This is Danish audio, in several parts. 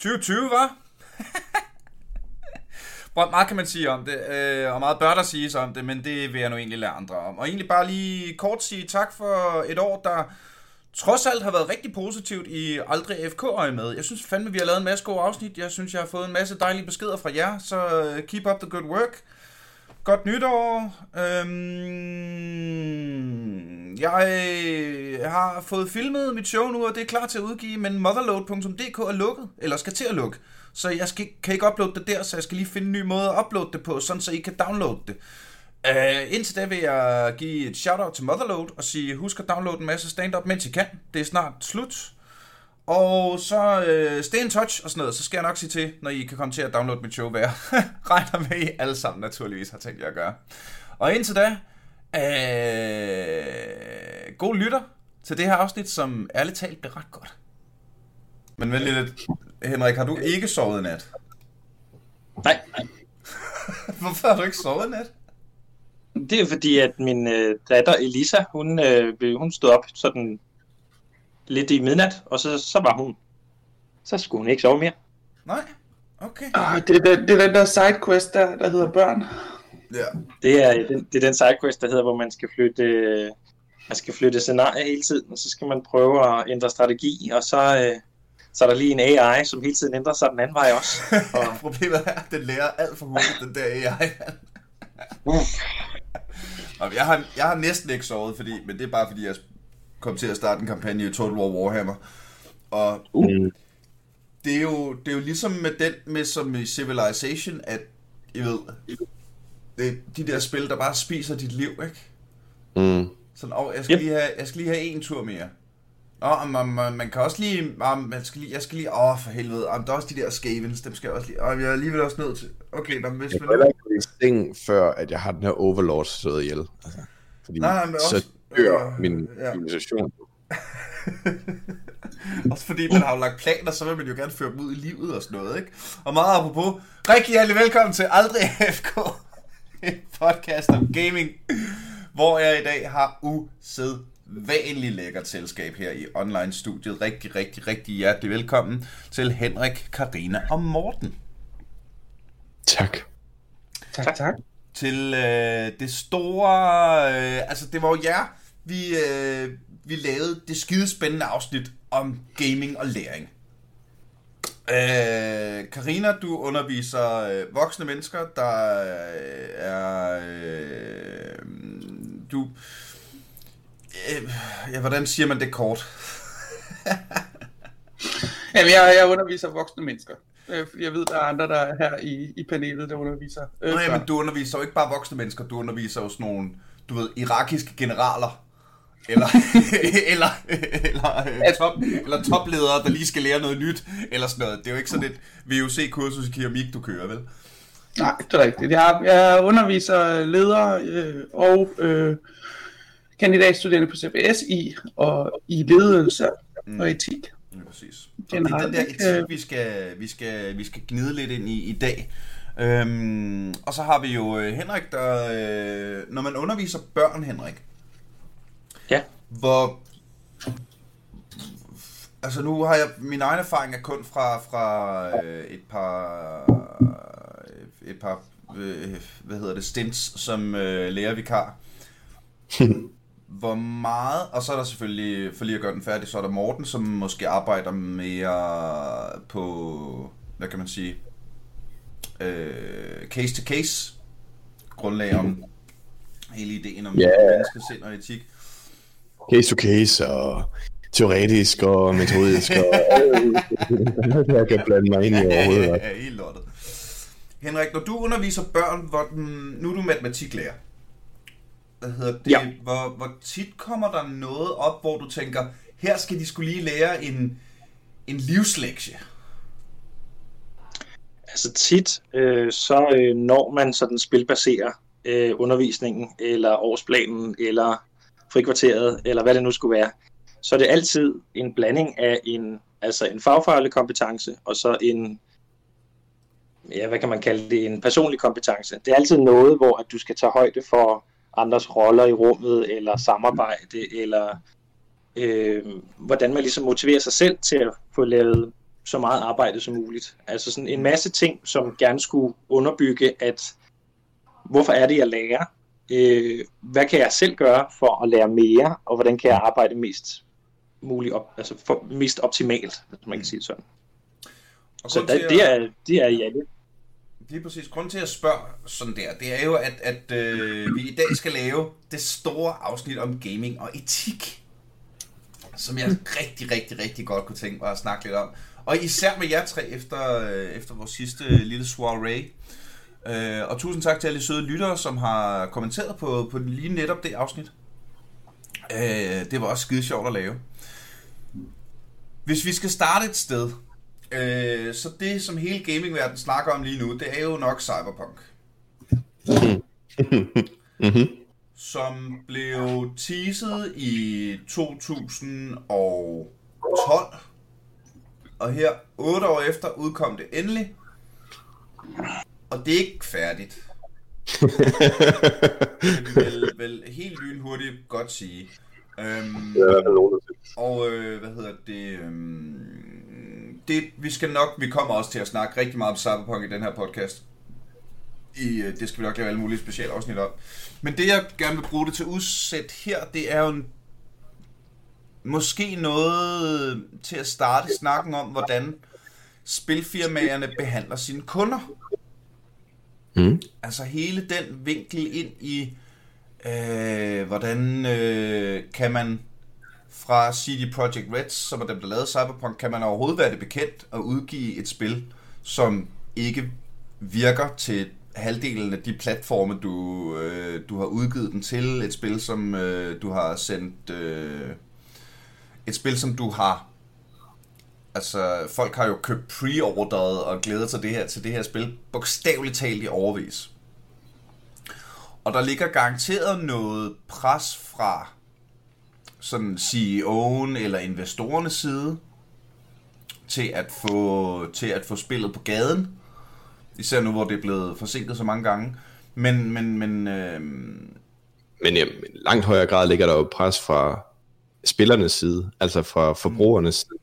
2020, var? meget kan man sige om det, øh, og meget bør der siges om det, men det vil jeg nu egentlig lade andre om. Og egentlig bare lige kort sige tak for et år, der trods alt har været rigtig positivt i Aldrig FK-øje med. Jeg synes fandme, vi har lavet en masse gode afsnit. Jeg synes, jeg har fået en masse dejlige beskeder fra jer, så øh, keep up the good work. Godt nytår. Øhm, jeg øh, har fået filmet mit show nu, og det er klar til at udgive, men motherload.dk er lukket, eller skal til at lukke. Så jeg skal, kan ikke uploade det der, så jeg skal lige finde en ny måde at uploade det på, sådan så I kan downloade det. Uh, indtil da vil jeg give et shout-out til Motherload og sige, husk at downloade en masse stand-up, mens I kan. Det er snart slut. Og så uh, stay in touch og sådan noget, så skal jeg nok sige til, når I kan komme til at downloade mit show, hvad jeg regner med, I alle sammen naturligvis har tænkt jer at gøre. Og indtil da, uh, god lytter til det her afsnit, som ærligt talt bliver ret godt. Men vent lidt, Henrik, har du ikke sovet i nat? Nej, nej. Hvorfor har du ikke sovet i nat? Det er fordi, at min øh, datter Elisa, hun, øh, hun stod op sådan lidt i midnat, og så, så var hun. Så skulle hun ikke sove mere. Nej, okay. Ah, det, er den, det er den der sidequest, der, der hedder børn. Ja. Det er, den, det er den sidequest, der hedder, hvor man skal flytte, øh, man skal flytte scenarier hele tiden, og så skal man prøve at ændre strategi, og så, øh, så er der lige en AI, som hele tiden ændrer sig den anden vej også. Og, Problemet er, at den lærer alt for hurtigt, den der AI. Og jeg har, jeg har næsten ikke sovet, fordi, men det er bare fordi, jeg kom til at starte en kampagne i Total War Warhammer. Og uh. det, er jo, det er jo ligesom med den, med som i Civilization, at I ved, det de der spil, der bare spiser dit liv, ikke? Mm. Sådan, og jeg skal, Yep. lige have, jeg skal lige have en tur mere. Og man, man, man kan også lige, ah, man skal lige, jeg skal lige, åh for helvede, ah, der er også de der skavens, dem skal jeg også lige, og jeg er alligevel også nødt til, okay, nå, hvis Jeg man kan heller ikke seng, før at jeg har den her overlord slået ihjel. Altså, fordi Nej, nej, men så også- dør øh, min ja. civilisation. Også fordi man har jo lagt planer, så vil man jo gerne føre dem ud i livet og sådan noget, ikke? Og meget apropos, rigtig hjertelig velkommen til Aldrig FK, en podcast om gaming, hvor jeg i dag har usædvanligt lækkert selskab her i online-studiet. Rigtig, rigtig, rigtig hjertelig velkommen til Henrik, Karina og Morten. Tak. Tak, tak. til øh, det store... Øh, altså, det var jo jer, vi, øh, vi lavede det skide spændende afsnit om gaming og læring. Øh, Karina, du underviser øh, voksne mennesker, der øh, er... Øh, du... Øh, ja, hvordan siger man det kort? Jamen, jeg, jeg underviser voksne mennesker. Øh, fordi jeg ved, der er andre, der er her i, i panelet, der underviser. Øh, Nej, børn. men du underviser jo ikke bare voksne mennesker, du underviser jo sådan nogle, du ved, irakiske generaler. Eller, eller, eller, øh, top, eller topledere, der lige skal lære noget nyt, eller sådan noget. Det er jo ikke sådan et VUC-kursus i keramik, du kører, vel? Nej, det er rigtigt. Jeg, jeg underviser ledere øh, og øh, kandidatstuderende på CBS i, og i ledelse Mm. og etik. Ja, præcis. Og det er den der etik, vi skal, vi skal, vi skal gnide lidt ind i i dag. Øhm, og så har vi jo øh, Henrik, der... Øh, når man underviser børn, Henrik, ja. hvor... Altså nu har jeg... Min egen erfaring er kun fra, fra øh, et par... Et par... Øh, hvad hedder det? Stints som øh, lærervikar. Hvor meget... Og så er der selvfølgelig, for lige at gøre den færdig, så er der Morten, som måske arbejder mere på... Hvad kan man sige? Øh, case to case grundlag om hele ideen om yeah. menneskets sind og etik. Case to case, og teoretisk, og metodisk, og jeg kan blande mig ind i overhovedet. Ja, ja, helt lortet. Henrik, når du underviser børn, hvor den, nu er du matematiklærer. Hvad hedder det? Ja. Hvor, hvor tit kommer der noget op, hvor du tænker, her skal de skulle lige lære en, en livslektie? Altså tit, øh, så øh, når man sådan spilbaserer øh, undervisningen, eller årsplanen, eller frikvarteret, eller hvad det nu skulle være, så er det altid en blanding af en, altså en fagfaglig kompetence, og så en, ja, hvad kan man kalde det, en personlig kompetence. Det er altid noget, hvor at du skal tage højde for andres roller i rummet, eller samarbejde, eller øh, hvordan man ligesom motiverer sig selv til at få lavet så meget arbejde som muligt. Altså sådan en masse ting, som gerne skulle underbygge, at hvorfor er det, jeg lærer? Øh, hvad kan jeg selv gøre for at lære mere, og hvordan kan jeg arbejde mest muligt op, altså for, mest optimalt, hvis man kan sige sådan. Og Så grund der, til det, at- er, det er ja, det. Lige præcis. Grunden til at spørge sådan der, det er jo, at, at øh, vi i dag skal lave det store afsnit om gaming og etik. Som jeg rigtig, rigtig, rigtig godt kunne tænke mig at snakke lidt om. Og især med jer tre efter, øh, efter vores sidste lille soirée. Øh, og tusind tak til alle de søde lyttere, som har kommenteret på, på lige netop det afsnit. Øh, det var også skide sjovt at lave. Hvis vi skal starte et sted, øh, så det som hele gamingverdenen snakker om lige nu, det er jo nok Cyberpunk. Mhm. Som blev teaset i 2012. Og her, 8 år efter, udkom det endelig. Og det er ikke færdigt. Kan vi vel, vel helt lynhurtigt godt sige. Øhm, synes. og øh, hvad hedder det? Øhm, det? Vi skal nok, vi kommer også til at snakke rigtig meget om Cyberpunk i den her podcast. I, øh, det skal vi nok lave alle mulige specielle afsnit om. Men det jeg gerne vil bruge det til udsæt her, det er jo en, måske noget til at starte snakken om, hvordan spilfirmaerne behandler sine kunder. Mm. Altså hele den vinkel ind i, øh, hvordan øh, kan man fra CD Projekt Red, som er dem, der lavede Cyberpunk, kan man overhovedet være det bekendt at udgive et spil, som ikke virker til halvdelen af de platforme, du, øh, du har udgivet den til. Et spil, som øh, du har sendt... Øh, et spil, som du har... Altså, folk har jo købt pre-orderet og glædet sig det her, til det her spil, bogstaveligt talt i overvis. Og der ligger garanteret noget pres fra sådan CEO'en eller investorernes side til at få til at få spillet på gaden. Især nu hvor det er blevet forsinket så mange gange. Men men men øh, Men ja, langt højere grad ligger der jo pres fra spillernes side, altså fra forbrugernes side.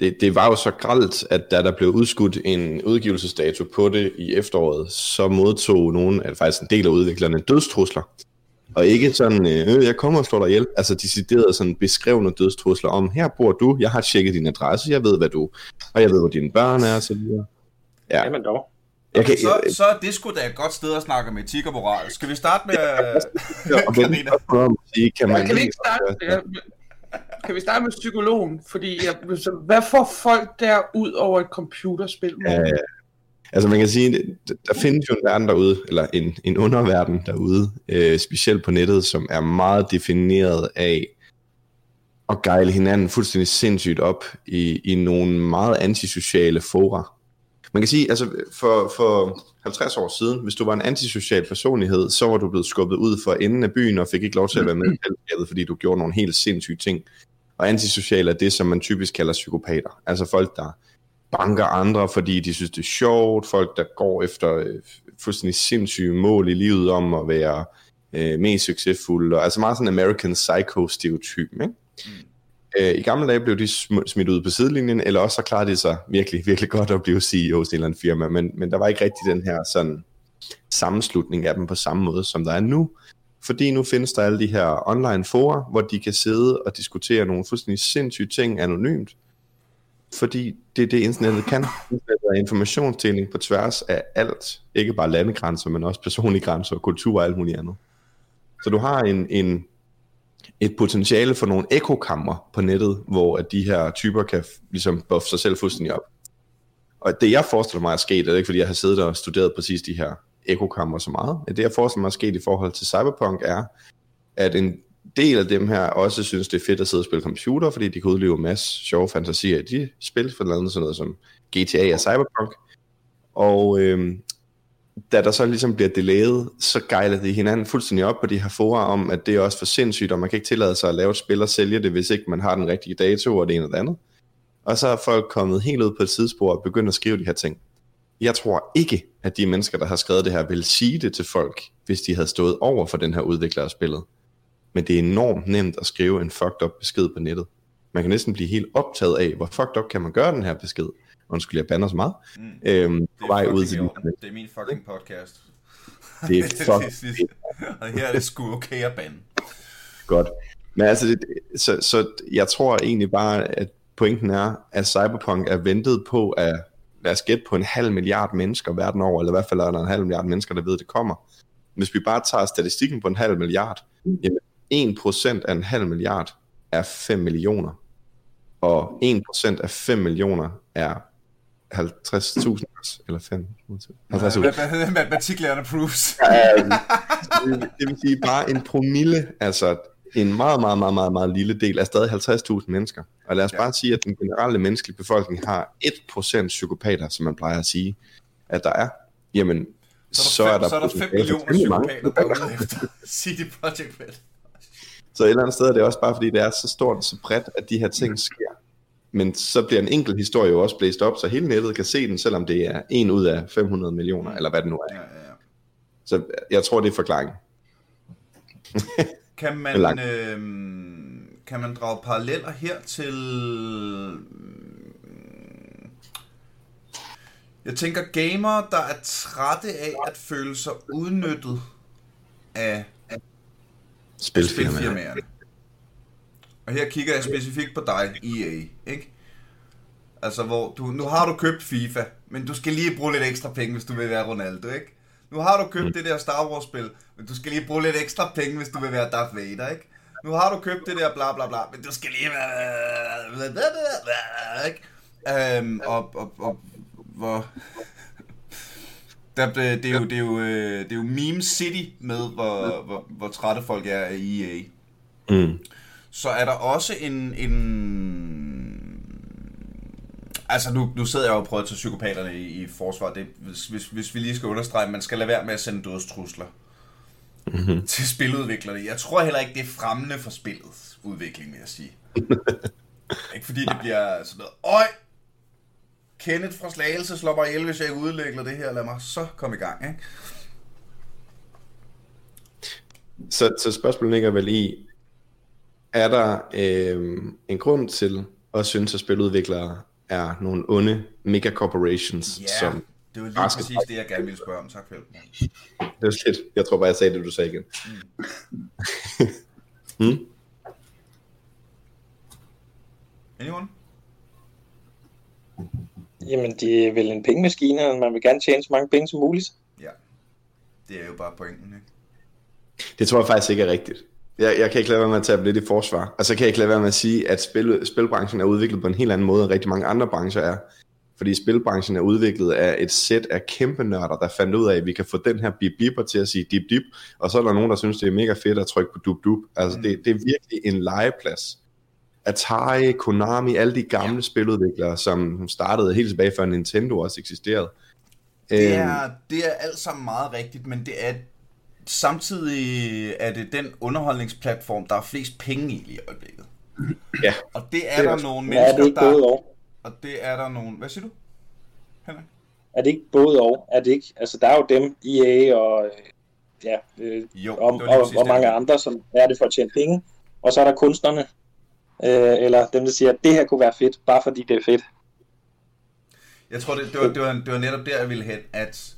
Det, det var jo så gralt, at da der blev udskudt en udgivelsesdato på det i efteråret, så modtog nogen, altså faktisk en del af udviklerne, dødstrusler. Og ikke sådan, øh, jeg kommer og slår dig ihjel. Altså decideret sådan beskrevne dødstrusler om, her bor du, jeg har tjekket din adresse, jeg ved, hvad du, og jeg ved, hvor dine børn er, og så videre. Ja, Jamen dog. jeg kan, så, så er det sgu da et godt sted at snakke om etik og moral. Skal vi starte med og sige, kan man Kan vi ikke starte, ja, kan vi starte med psykologen? Fordi jeg, så hvad får folk der ud over et computerspil? Ja, øh, Altså man kan sige, der findes jo en verden derude, eller en, en underverden derude, øh, specielt på nettet, som er meget defineret af at gejle hinanden fuldstændig sindssygt op i, i nogle meget antisociale fora. Man kan sige, altså for, for 50 år siden, hvis du var en antisocial personlighed, så var du blevet skubbet ud for enden af byen og fik ikke lov til at være med i fællesskabet, fordi du gjorde nogle helt sindssyge ting. Og antisocial er det, som man typisk kalder psykopater. Altså folk, der banker andre, fordi de synes, det er sjovt. Folk, der går efter øh, fuldstændig sindssyge mål i livet om at være øh, mest succesfulde. Og, altså meget sådan American Psycho-stereotypen, ikke? Mm. Øh, I gamle dage blev de smidt ud på sidelinjen, eller også så klarede de sig virkelig, virkelig godt at blive CEO i en eller anden firma, men, men der var ikke rigtig den her sådan sammenslutning af dem på samme måde, som der er nu. Fordi nu findes der alle de her online forer, hvor de kan sidde og diskutere nogle fuldstændig sindssyge ting anonymt, fordi det er det, internettet kan. Internettet er informationsdeling på tværs af alt. Ikke bare landegrænser, men også personlige grænser, kultur og alt muligt andet. Så du har en, en, et potentiale for nogle ekokammer på nettet, hvor at de her typer kan ligesom buffe sig selv fuldstændig op. Og det jeg forestiller mig er sket, det er ikke fordi jeg har siddet og studeret præcis de her ekokammer så meget, men det jeg forestiller mig er sket i forhold til Cyberpunk er, at en del af dem her også synes, det er fedt at sidde og spille computer, fordi de kan udleve en masse sjove fantasier i de spil, for andet sådan noget som GTA og Cyberpunk. Og øhm, da der så ligesom bliver delayet, så gejler de hinanden fuldstændig op på de her fora om, at det er også for sindssygt, og man kan ikke tillade sig at lave et spil og sælge det, hvis ikke man har den rigtige dato og det ene og det andet. Og så er folk kommet helt ud på et sidespor og begyndt at skrive de her ting. Jeg tror ikke, at de mennesker, der har skrevet det her, vil sige det til folk, hvis de havde stået over for den her udvikler af spillet. Men det er enormt nemt at skrive en fucked up besked på nettet. Man kan næsten blive helt optaget af, hvor fucked up kan man gøre den her besked. Undskyld, jeg bander så meget. Mm. Øhm, Det på er, vej ud fucking til det er min fucking podcast. Det er fuck Og her er det sgu okay at bande. godt. Men altså, det, så, så jeg tror egentlig bare, at pointen er, at Cyberpunk er ventet på at, lad os gætte på en halv milliard mennesker verden over, eller i hvert fald er der en halv milliard mennesker, der ved, at det kommer. Hvis vi bare tager statistikken på en halv milliard, jamen 1% af en halv milliard er 5 millioner. Og 1% af 5 millioner er 50.000 eller 5. 50.000. Hvad hedder matematiklærerne? Øhm, det, det vil sige bare en promille, altså en meget, meget, meget, meget, meget lille del, er stadig 50.000 mennesker. Og lad os Ja. bare sige, at den generelle menneskelige befolkning har 1% psykopater, som man plejer at sige, at der er. Jamen, så, Så er der, fem, så er der 5 potentiale for millioner temmelig mange psykopater derude efter CD Projekt Red. Så et eller andet sted er det også bare, fordi det er så stort og så bredt, at de her ting sker. Men så bliver en enkelt historie jo også blæst op, så hele nettet kan se den, selvom det er en ud af 500 millioner, eller hvad det nu er. Ja, ja, ja. Så jeg tror, det er forklaringen. Kan man, øh, kan man drage paralleller her til... Jeg tænker gamere, der er trætte af at føle sig udnyttet af Spilfirmaer. spilfirmaerne. Og her kigger jeg specifikt på dig, EA, ikke? Altså, hvor du, nu har du købt FIFA, men du skal lige bruge lidt ekstra penge, hvis du vil være Ronaldo, ikke? Nu har du købt det der Star Wars-spil, men du skal lige bruge lidt ekstra penge, hvis du vil være Darth Vader, ikke? Nu har du købt det der bla bla bla, men du skal lige være... Ikke? Øhm, og, og, og, hvor... Der, det, det, er jo, det, er jo, øh, det er jo meme city med, hvor, hvor, hvor trætte folk er af EA. Mm. Så er der også en... en altså nu, nu sidder jeg jo og prøver at tage psykopaterne i, i forsvar. Det, hvis, hvis, hvis vi lige skal understrege, man skal lade være med at sende dødstrusler Mm-hmm. til spiludviklerne. Jeg tror heller ikke, det er fremmende for spillets udvikling, vil jeg sige. ikke fordi det bliver sådan noget, Øj! Kenneth fra Slagelse slår mig ihjel, hvis jeg ikke udvikler det her. Lad mig så komme i gang, ikke? Så, så spørgsmålet ligger vel i, er der øh, en grund til at synes, at spiludviklere er nogle onde megacorporations, Ja, som det var lige bare skal præcis det, jeg gerne ville spørge om. Tak for hjælpen. Det var lidt, jeg tror bare, jeg sagde det, du sagde igen. hmm? Anyone? Jamen, det er vel en pengemaskine, og man vil gerne tjene så mange penge som muligt. Ja. Det er jo bare pointen, ikke? Det tror jeg faktisk ikke er rigtigt. Jeg, jeg kan ikke lade være med at tage lidt i forsvar. Og så kan jeg ikke lade være med at sige, at spil, spilbranchen er udviklet på en helt anden måde, end rigtig mange andre brancher er. Fordi spilbranchen er udviklet af et sæt af kæmpe nørder, der fandt ud af, at vi kan få den her bip bipper til at sige dip dip, og så er der nogen, der synes, det er mega fedt at trykke på dup dup. Altså, Mm. det, det er virkelig en legeplads. Atari, Konami, alle de gamle ja. spiludviklere, som startede helt tilbage før Nintendo også eksisterede. Det Øhm, er, det er alt sammen meget rigtigt, men det er samtidig er det den underholdningsplatform, der er flest penge i lige i øjeblikket. Ja. Og det er Det er der nogle er mennesker, både der... og? Og det er der nogle... Hvad siger du? Henrik? Er det ikke både og? Er det ikke? Altså, der er jo dem, EA og, øh, ja, øh, Jo, og, og, og mange andre, som er det for at tjene penge. Og så er der kunstnerne, øh, eller dem, der siger, at det her kunne være fedt, bare fordi det er fedt. Jeg tror, det, det, var, det, var, det var netop der, jeg ville hen, at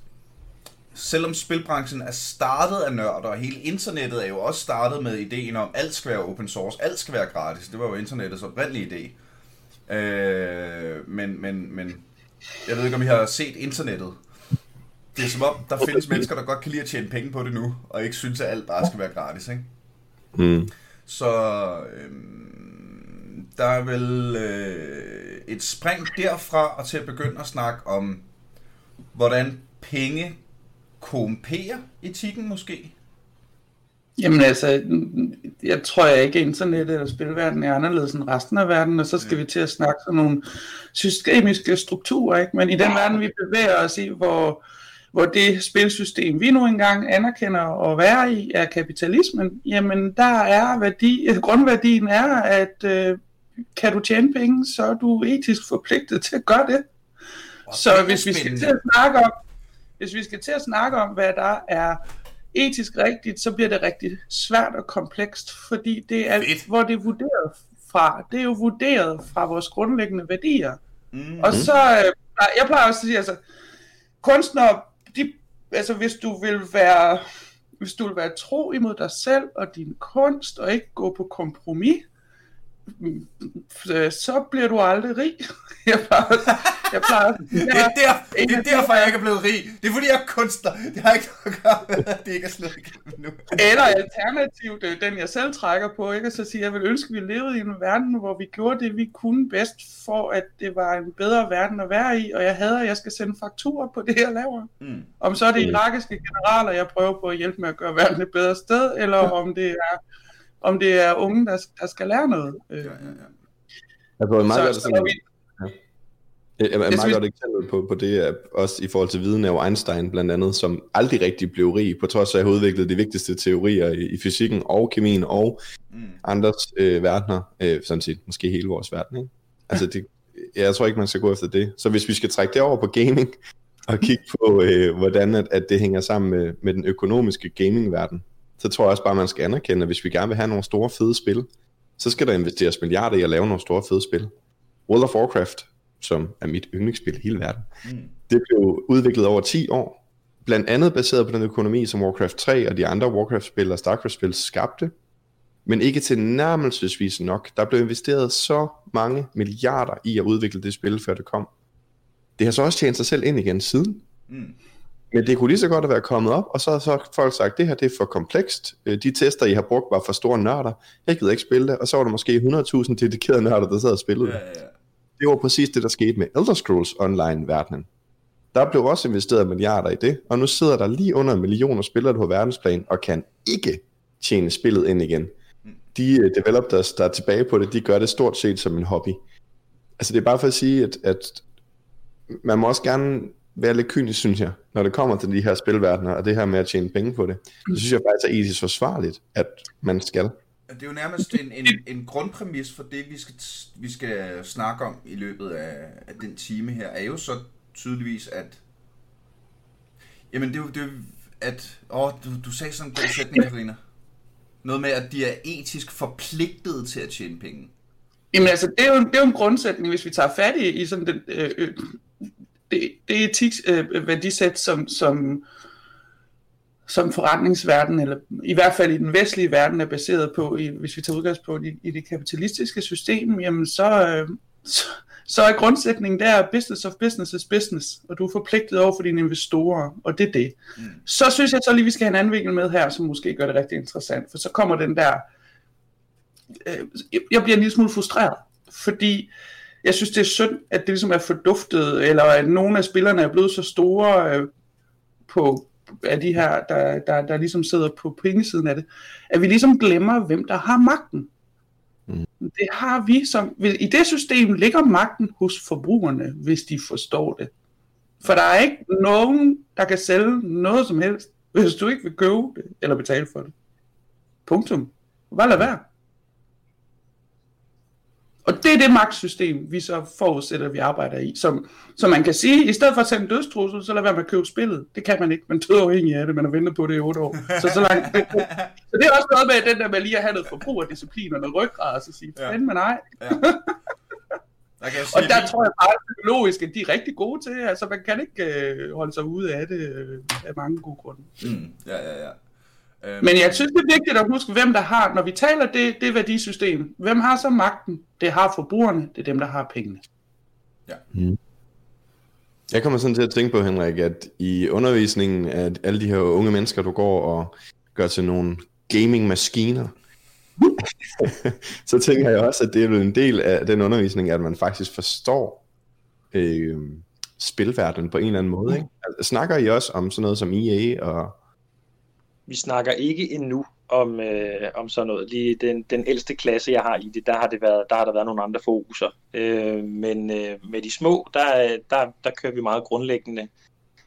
selvom spilbranchen er startet af nørder, og hele internettet er jo også startet med ideen om, at alt skal være open source, alt skal være gratis. Det var jo internettets oprindelige idé. Øh, men, men, men jeg ved ikke, om I har set internettet. Det er som om, der findes mennesker, der godt kan lide at tjene penge på det nu, og ikke synes, at alt bare skal være gratis, ikke? mm. Så øhm, der er vel øh, et spring derfra og til at begynde at snakke om, hvordan penge korrumperer etikken måske. Jamen altså, jeg tror jeg ikke, at internettet eller spilverdenen er anderledes end resten af verden, og så skal Ja. vi til at snakke sådan nogle systemiske strukturer, ikke? Men i den verden, vi bevæger os i, hvor, hvor det spilsystem, vi nu engang anerkender at være i, er kapitalismen, jamen der er værdi, grundværdien er, at øh, kan du tjene penge, så er du etisk forpligtet til at gøre det. Og Så det hvis vi skal til at snakke om, hvis vi skal til at snakke om, hvad der er etisk rigtigt, så bliver det rigtig svært og komplekst, fordi det er, Fedt. hvor det er vurderet fra, det er jo vurderet fra vores grundlæggende værdier. Mm. Og så, øh, jeg plejer også at sige, altså, kunstnere, de, altså hvis du vil være, hvis du vil være tro imod dig selv og din kunst, og ikke gå på kompromis, så bliver du aldrig rig. Jeg plejer, jeg plejer, Det er, der, det er derfor, jeg ikke er blevet rig. Det er fordi, jeg er kunstner. Det har ikke noget at gøre med, at det ikke er slået igennem nu. Eller alternativt, det er den jeg selv trækker på, ikke? Og så siger jeg, jeg vil ønske, at vi levede i en verden, hvor vi gjorde det, vi kunne bedst, for at det var en bedre verden at være i, og jeg hader, at jeg skal sende fakturer på det, jeg laver. Mm. Om så er det irakiske generaler, jeg prøver på at hjælpe med at gøre verden et bedre sted, eller om det er, om det er unge, der, der skal lære noget. Ja, ja, ja. Altså, meget Så, godt, så, sådan, vi, Et, et meget godt eksempel på, på det er også i forhold til viden af Einstein blandt andet, som aldrig rigtig blev rig, på trods af at have udviklet de vigtigste teorier i, i fysikken og kemien og Mm. andres øh, verdener, øh, sådan set måske hele vores verden. Ikke? Altså det, jeg tror ikke, man skal gå efter det. Så hvis vi skal trække det over på gaming, og kigge på, øh, hvordan at, at det hænger sammen med, med den økonomiske gamingverden, så tror jeg også bare, man skal anerkende, at hvis vi gerne vil have nogle store fede spil, så skal der investeres milliarder i at lave nogle store fede spil. World of Warcraft, som er mit yndlingsspil i hele verden, Mm. det blev udviklet over 10 år, blandt andet baseret på den økonomi, som Warcraft 3 og de andre Warcraft-spil og Starcraft-spil skabte, men ikke til nærmelsesvis nok. Der blev investeret så mange milliarder i at udvikle det spil, før det kom. Det har så også tjent sig selv ind igen siden. Mm. Men det kunne lige så godt have været kommet op, og så har så folk sagt, det her det er for komplekst. Øh, De tester, I har brugt, var for store nørder. Jeg gider ikke spille det. Og så var der måske 100.000 dedikerede nørder, der sad og spillede det. Ja, ja, ja. Det var præcis det, der skete med Elder Scrolls Online-verdenen. Der blev også investeret milliarder i det, og nu sidder der lige under en million spillere på verdensplan, og kan ikke tjene spillet ind igen. De uh, developers, der er tilbage på det, de gør det stort set som en hobby. Altså det er bare for at sige, at, at man må også gerne være lidt kynisk, synes jeg, når det kommer til de her spilverdener, og det her med at tjene penge på det. Så synes jeg faktisk er etisk forsvarligt, at man skal. Det er jo nærmest en, en, en grundpræmis for det, vi skal, vi skal snakke om i løbet af, af den time her, er jo så tydeligvis, at... Jamen, det er jo, det er jo at... Åh, du, du sagde sådan en god sætning, Karina. Noget med, at de er etisk forpligtet til at tjene penge. Jamen altså, det er, jo, det er jo en grundsætning, hvis vi tager fat i, i sådan den, øh, øh, det, det etik, øh, som, som, som forretningsverden, eller i hvert fald i den vestlige verden, er baseret på, i, hvis vi tager udgangspunkt i, i det kapitalistiske system, jamen så, øh, så, så er grundsætningen der, business of business is business, og du er forpligtet over for dine investorer, og det er det. Mm. Så synes jeg så lige, vi skal have en anden vinkel med her, som måske gør det rigtig interessant, for så kommer den der, øh, jeg bliver en lille smule frustreret, fordi jeg synes, det er synd, at det ligesom er forduftet, eller at nogle af spillerne er blevet så store øh, på af de her, der, der, der ligesom sidder på pengesiden af det, at vi ligesom glemmer, hvem der har magten. Mm. Det har vi som, i det system ligger magten hos forbrugerne, hvis de forstår det. For der er ikke nogen, der kan sælge noget som helst, hvis du ikke vil købe det, eller betale for det. Punktum. Bare lad være. Og det er det magtsystem, vi så forudsætter, vi arbejder i. Som, som man kan sige, i stedet for at sende en dødstrussel, så lad være med at købe spillet. Det kan man ikke. Man døder afhængig af det. Man har ventet på det i otte år. Så, så, langt, så det er også noget med den der med lige at have noget forbrugerdisciplin og noget ryggrad, og så sige, Ja. men nej. Ja. Der kan jeg Og sige, der tror jeg bare psykologisk, at de er rigtig gode til. Altså man kan ikke øh, holde sig ude af det øh, af mange gode grunde. Mm, ja, ja, ja. Øhm, Men jeg synes, det er vigtigt at huske, hvem der har, når vi taler det, det værdisystem. Hvem har så magten? Det har forbrugerne, det er dem, der har pengene. Jeg kommer sådan til at tænke på, Henrik, at i undervisningen af alle de her unge mennesker, du går og gør til nogle gaming-maskiner, så tænker jeg også, at det er vel en del af den undervisning, at man faktisk forstår øh, spilverdenen på en eller anden måde. Ikke? Altså, snakker I også om sådan noget som EA og Vi snakker ikke endnu om, øh, om sådan noget. Lige den, den ældste klasse, jeg har i det, der har, det været, der har der været nogle andre fokuser. Øh, men øh, med de små, der, der, der kører vi meget grundlæggende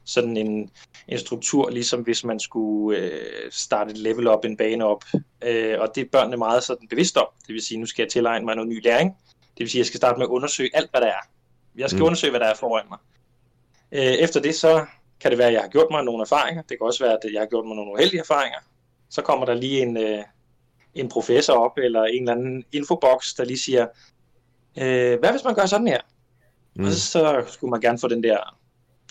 sådan en, en struktur, ligesom hvis man skulle øh, starte et level op, en bane op. Øh, og det er børnene meget sådan bevidst om. Det vil sige, nu skal jeg tilegne mig noget ny læring. Det vil sige, jeg skal starte med at undersøge alt, hvad der er. Jeg skal mm. undersøge, hvad der er foran mig. Øh, efter det, så kan det være, at jeg har gjort mig nogle erfaringer. Det kan også være, at jeg har gjort mig nogle uheldige erfaringer. Så kommer der lige en, øh, en professor op, eller en eller anden infobox, der lige siger, øh, hvad hvis man gør sådan her? Mm. Og så, så skulle man gerne få den der,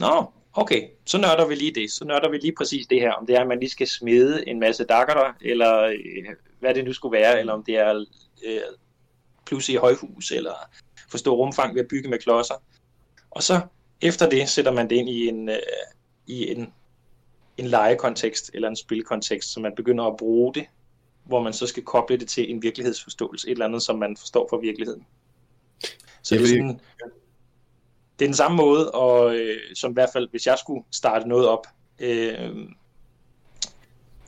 nå, okay, så nørder vi lige det. Så nørder vi lige præcis det her, om det er, at man lige skal smide en masse dakker eller øh, hvad det nu skulle være, eller om det er øh, pludselig højhus, eller forstå rumfang ved at bygge med klodser. Og så efter det sætter man det ind i en, øh, i en, en legekontekst, eller en spilkontekst, så man begynder at bruge det, hvor man så skal koble det til en virkelighedsforståelse, et eller andet, som man forstår fra virkeligheden. Så det er sådan, det er den samme måde, og øh, som i hvert fald, hvis jeg skulle starte noget op, øh,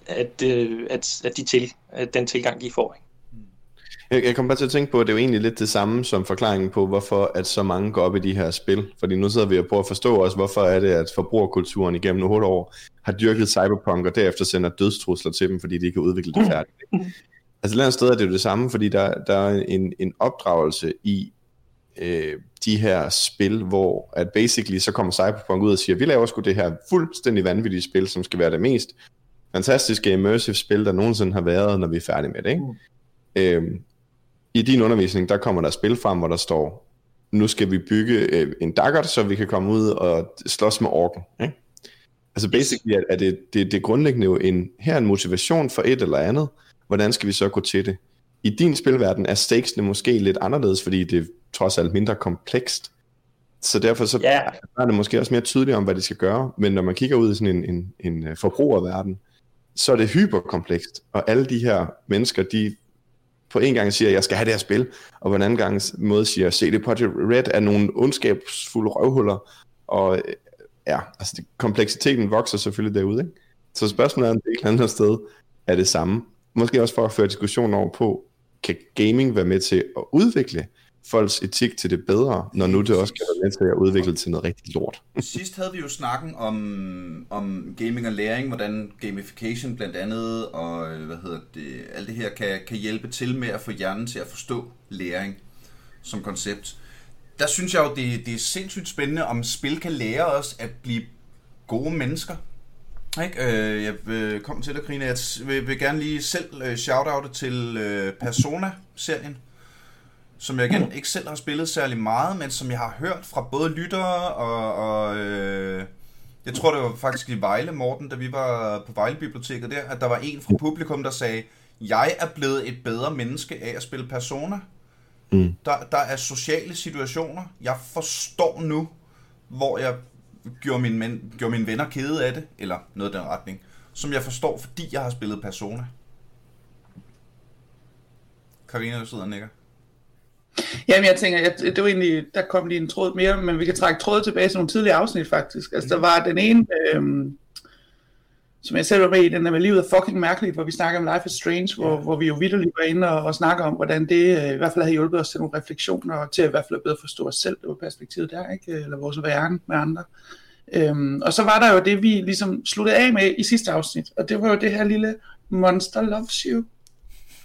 at, øh, at, at, de til, at den tilgang, de får. Ikke? Jeg, jeg kommer bare til at tænke på, at det er jo egentlig lidt det samme som forklaringen på, hvorfor at så mange går op i de her spil. Fordi nu sidder vi og prøver at forstå også, hvorfor er det, at forbrugerkulturen igennem 8 år har dyrket cyberpunk, og derefter sender dødstrusler til dem, fordi de ikke kan udvikle det færdigt. Altså et eller andet sted er det jo det samme, fordi der, der er en, en opdragelse i øh, de her spil, hvor at basically så kommer Cyberpunk ud og siger, vi laver sgu det her fuldstændig vanvittige spil, som skal være det mest fantastiske immersive spil, der nogensinde har været, når vi er færdige med det. Ikke? Mm. Øhm, I din undervisning, der kommer der spil frem, hvor der står, nu skal vi bygge øh, en dagger, så vi kan komme ud og slås med orken. Ikke? Altså basically er, er det, det, det grundlæggende jo en, her en motivation for et eller andet, hvordan skal vi så gå til det? I din spilverden er stakesene måske lidt anderledes, fordi det trods alt mindre komplekst. Så derfor så yeah. er det måske også mere tydeligt om, hvad de skal gøre. Men når man kigger ud i sådan en, en, en øh, forbrugerverden, så er det hyperkomplekst. Og alle de her mennesker, de på en gang siger, at jeg skal have det her spil, og på en anden gang måde siger, CD Projekt Red er nogle ondskabsfulde røvhuller, og øh, ja, altså det, kompleksiteten vokser selvfølgelig derude, ikke? Så spørgsmålet er, om det et eller andet sted er det samme. Måske også for at føre diskussionen over på, kan gaming være med til at udvikle folks etik til det bedre, når nu det også kan være med til at udvikle til noget rigtig lort. Sidst havde vi jo snakken om, om gaming og læring, hvordan gamification blandt andet, og hvad hedder det, alt det her kan, kan hjælpe til med at få hjernen til at forstå læring som koncept. Der synes jeg jo, det, det er sindssygt spændende, om spil kan lære os at blive gode mennesker. Ikke? Øh, jeg vil komme til det, Karina. Jeg vil, vil gerne lige selv øh, shout-oute til øh, Persona-serien som jeg igen ikke selv har spillet særlig meget, men som jeg har hørt fra både lyttere og, og øh, jeg tror det var faktisk i Vejle, Morten, da vi var på Vejle Biblioteket der, at der var en fra publikum, der sagde, jeg er blevet et bedre menneske af at spille Persona. Mm. Der, der er sociale situationer. Jeg forstår nu, hvor jeg gjorde mine, men, gjorde mine venner kede af det, eller noget i den retning, som jeg forstår, fordi jeg har spillet Persona. Karina, sidder og nikker. Jamen jeg tænker, at det var egentlig, der kom lige en tråd mere, men vi kan trække tråd tilbage til nogle tidlige afsnit faktisk. Altså der var den ene, øhm, som jeg selv var med i, den der med livet er fucking mærkeligt, hvor vi snakker om Life is Strange, hvor, hvor vi jo vidderligt var inde og, og snakker om, hvordan det øh, i hvert fald har hjulpet os til nogle refleksioner, og til at i hvert fald bedre forstå os selv, det var perspektivet der, ikke? eller vores væren med andre. Øhm, og så var der jo det, vi ligesom sluttede af med i sidste afsnit, og det var jo det her lille Monster Loves You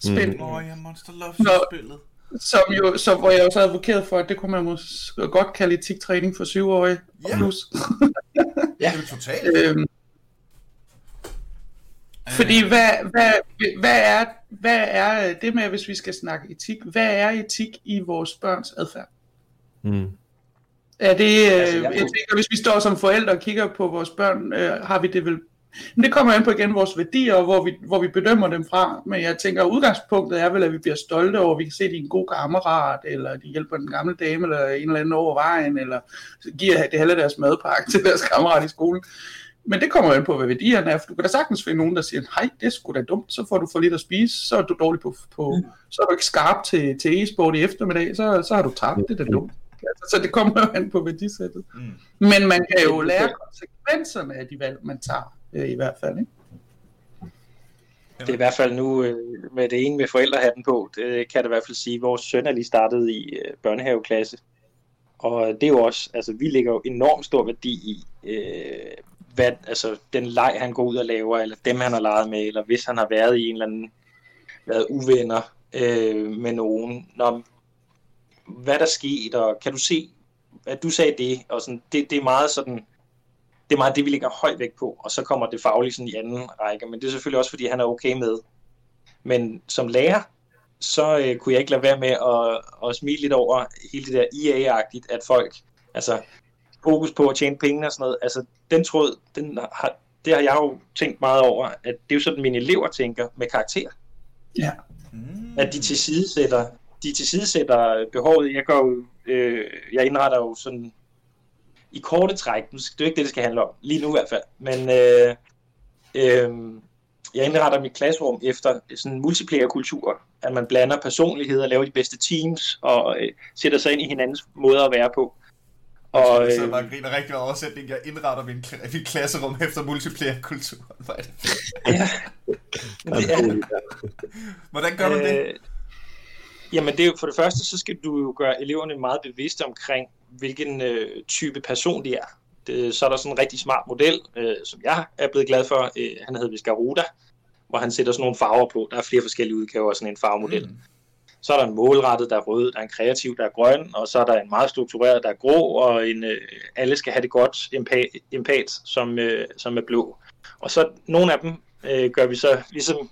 spil. Mm. oh, ja, Monster Loves You spillet. Som jo, så, hvor jeg også advokeret for, at det kunne man måske godt kalde etik-træning for syvårige ja. plus. ja, det er totalt. Øhm, fordi øh. hvad, hvad, hvad, er, hvad er det med, hvis vi skal snakke etik, hvad er etik i vores børns adfærd? Mm. Er det, øh, altså, jeg, jeg tænker, hvis vi står som forældre og kigger på vores børn, øh, har vi det vel men det kommer an på igen vores værdier, hvor vi, hvor vi bedømmer dem fra. Men jeg tænker, at udgangspunktet er vel, at vi bliver stolte over, at vi kan se, at de er en god kammerat, eller de hjælper den gamle dame, eller en eller anden over vejen, eller giver det halve deres madpakke til deres kammerat i skolen. Men det kommer an på, hvad værdierne er. For du kan da sagtens finde nogen, der siger, hej, det er sgu da dumt, så får du for lidt at spise, så er du dårlig på, på mm. så er du ikke skarp til, til e-sport i eftermiddag, så, så har du tabt, det er da dumt. Altså, så det kommer an på værdisættet. Mm. Men man kan jo lære konsekvenserne af de valg, man tager øh, i hvert fald. Ikke? Det er i hvert fald nu øh, med det ene med forældrehatten på, det kan det i hvert fald sige, vores søn er lige startet i øh, børnehaveklasse. Og det er jo også, altså vi lægger jo enormt stor værdi i, øh, hvad, altså den leg, han går ud og laver, eller dem, han har leget med, eller hvis han har været i en eller anden, været uvenner øh, med nogen. Når, hvad der skete, og kan du se, at du sagde det, og sådan, det, det er meget sådan, det er meget det, vi lægger højt vægt på, og så kommer det faglige sådan i anden række, men det er selvfølgelig også, fordi han er okay med, Men som lærer, så øh, kunne jeg ikke lade være med at, at smile lidt over hele det der EA-agtigt, at folk, altså fokus på at tjene penge og sådan noget, altså den tråd, den har, det har jeg jo tænkt meget over, at det er jo sådan, mine elever tænker med karakter. Ja. Mm. At de tilsidesætter, de tilsidesætter behovet. Jeg, går jo, øh, jeg indretter jo sådan i korte træk, nu- det er jo ikke det, det skal handle om, lige nu i hvert fald, men øh, øh, jeg indretter mit klasserum efter sådan en multiplayer-kultur, at man blander personligheder, laver de bedste teams og øh, sætter sig ind i hinandens måder at være på. Og, Jeg sidder øh, bare og griner rigtig meget oversætning. Jeg indretter min, mit klasserum efter multiplayer-kultur. Hvor er det ja, det er, Hvordan gør man det? Øh, Jamen det er jo for det første, så skal du jo gøre eleverne meget bevidste omkring, hvilken øh, type person de er. Det, så er der sådan en rigtig smart model, øh, som jeg er blevet glad for. Øh, han hedder Viscaruda, hvor han sætter sådan nogle farver på. Der er flere forskellige udgaver af sådan en farvemodel. Mm. Så er der en målrettet, der er rød, der er en kreativ, der er grøn, og så er der en meget struktureret, der er grå, og en, øh, alle skal have det godt empat, empat som, øh, som er blå. Og så nogle af dem øh, gør vi så ligesom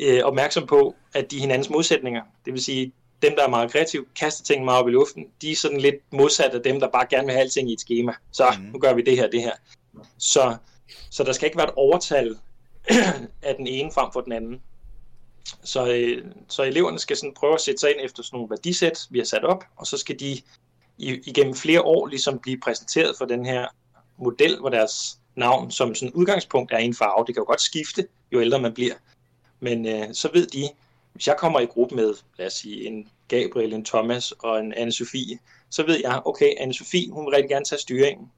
øh, opmærksom på, at de er hinandens modsætninger. Det vil sige, dem, der er meget kreative, kaster ting meget op i luften, de er sådan lidt modsat af dem, der bare gerne vil have alting i et schema. Så Mhm. nu gør vi det her, det her. Så, så der skal ikke være et overtal af den ene frem for den anden. Så, øh, så eleverne skal sådan prøve at sætte sig ind efter sådan nogle værdisæt, vi har sat op, og så skal de i, igennem flere år ligesom blive præsenteret for den her model, hvor deres navn som sådan udgangspunkt er en farve. Det kan jo godt skifte, jo ældre man bliver. Men øh, så ved de, hvis jeg kommer i gruppe med, lad os sige, en Gabriel, en Thomas og en Anne-Sophie, så ved jeg, okay, Anne-Sophie, hun vil rigtig gerne tage styringen.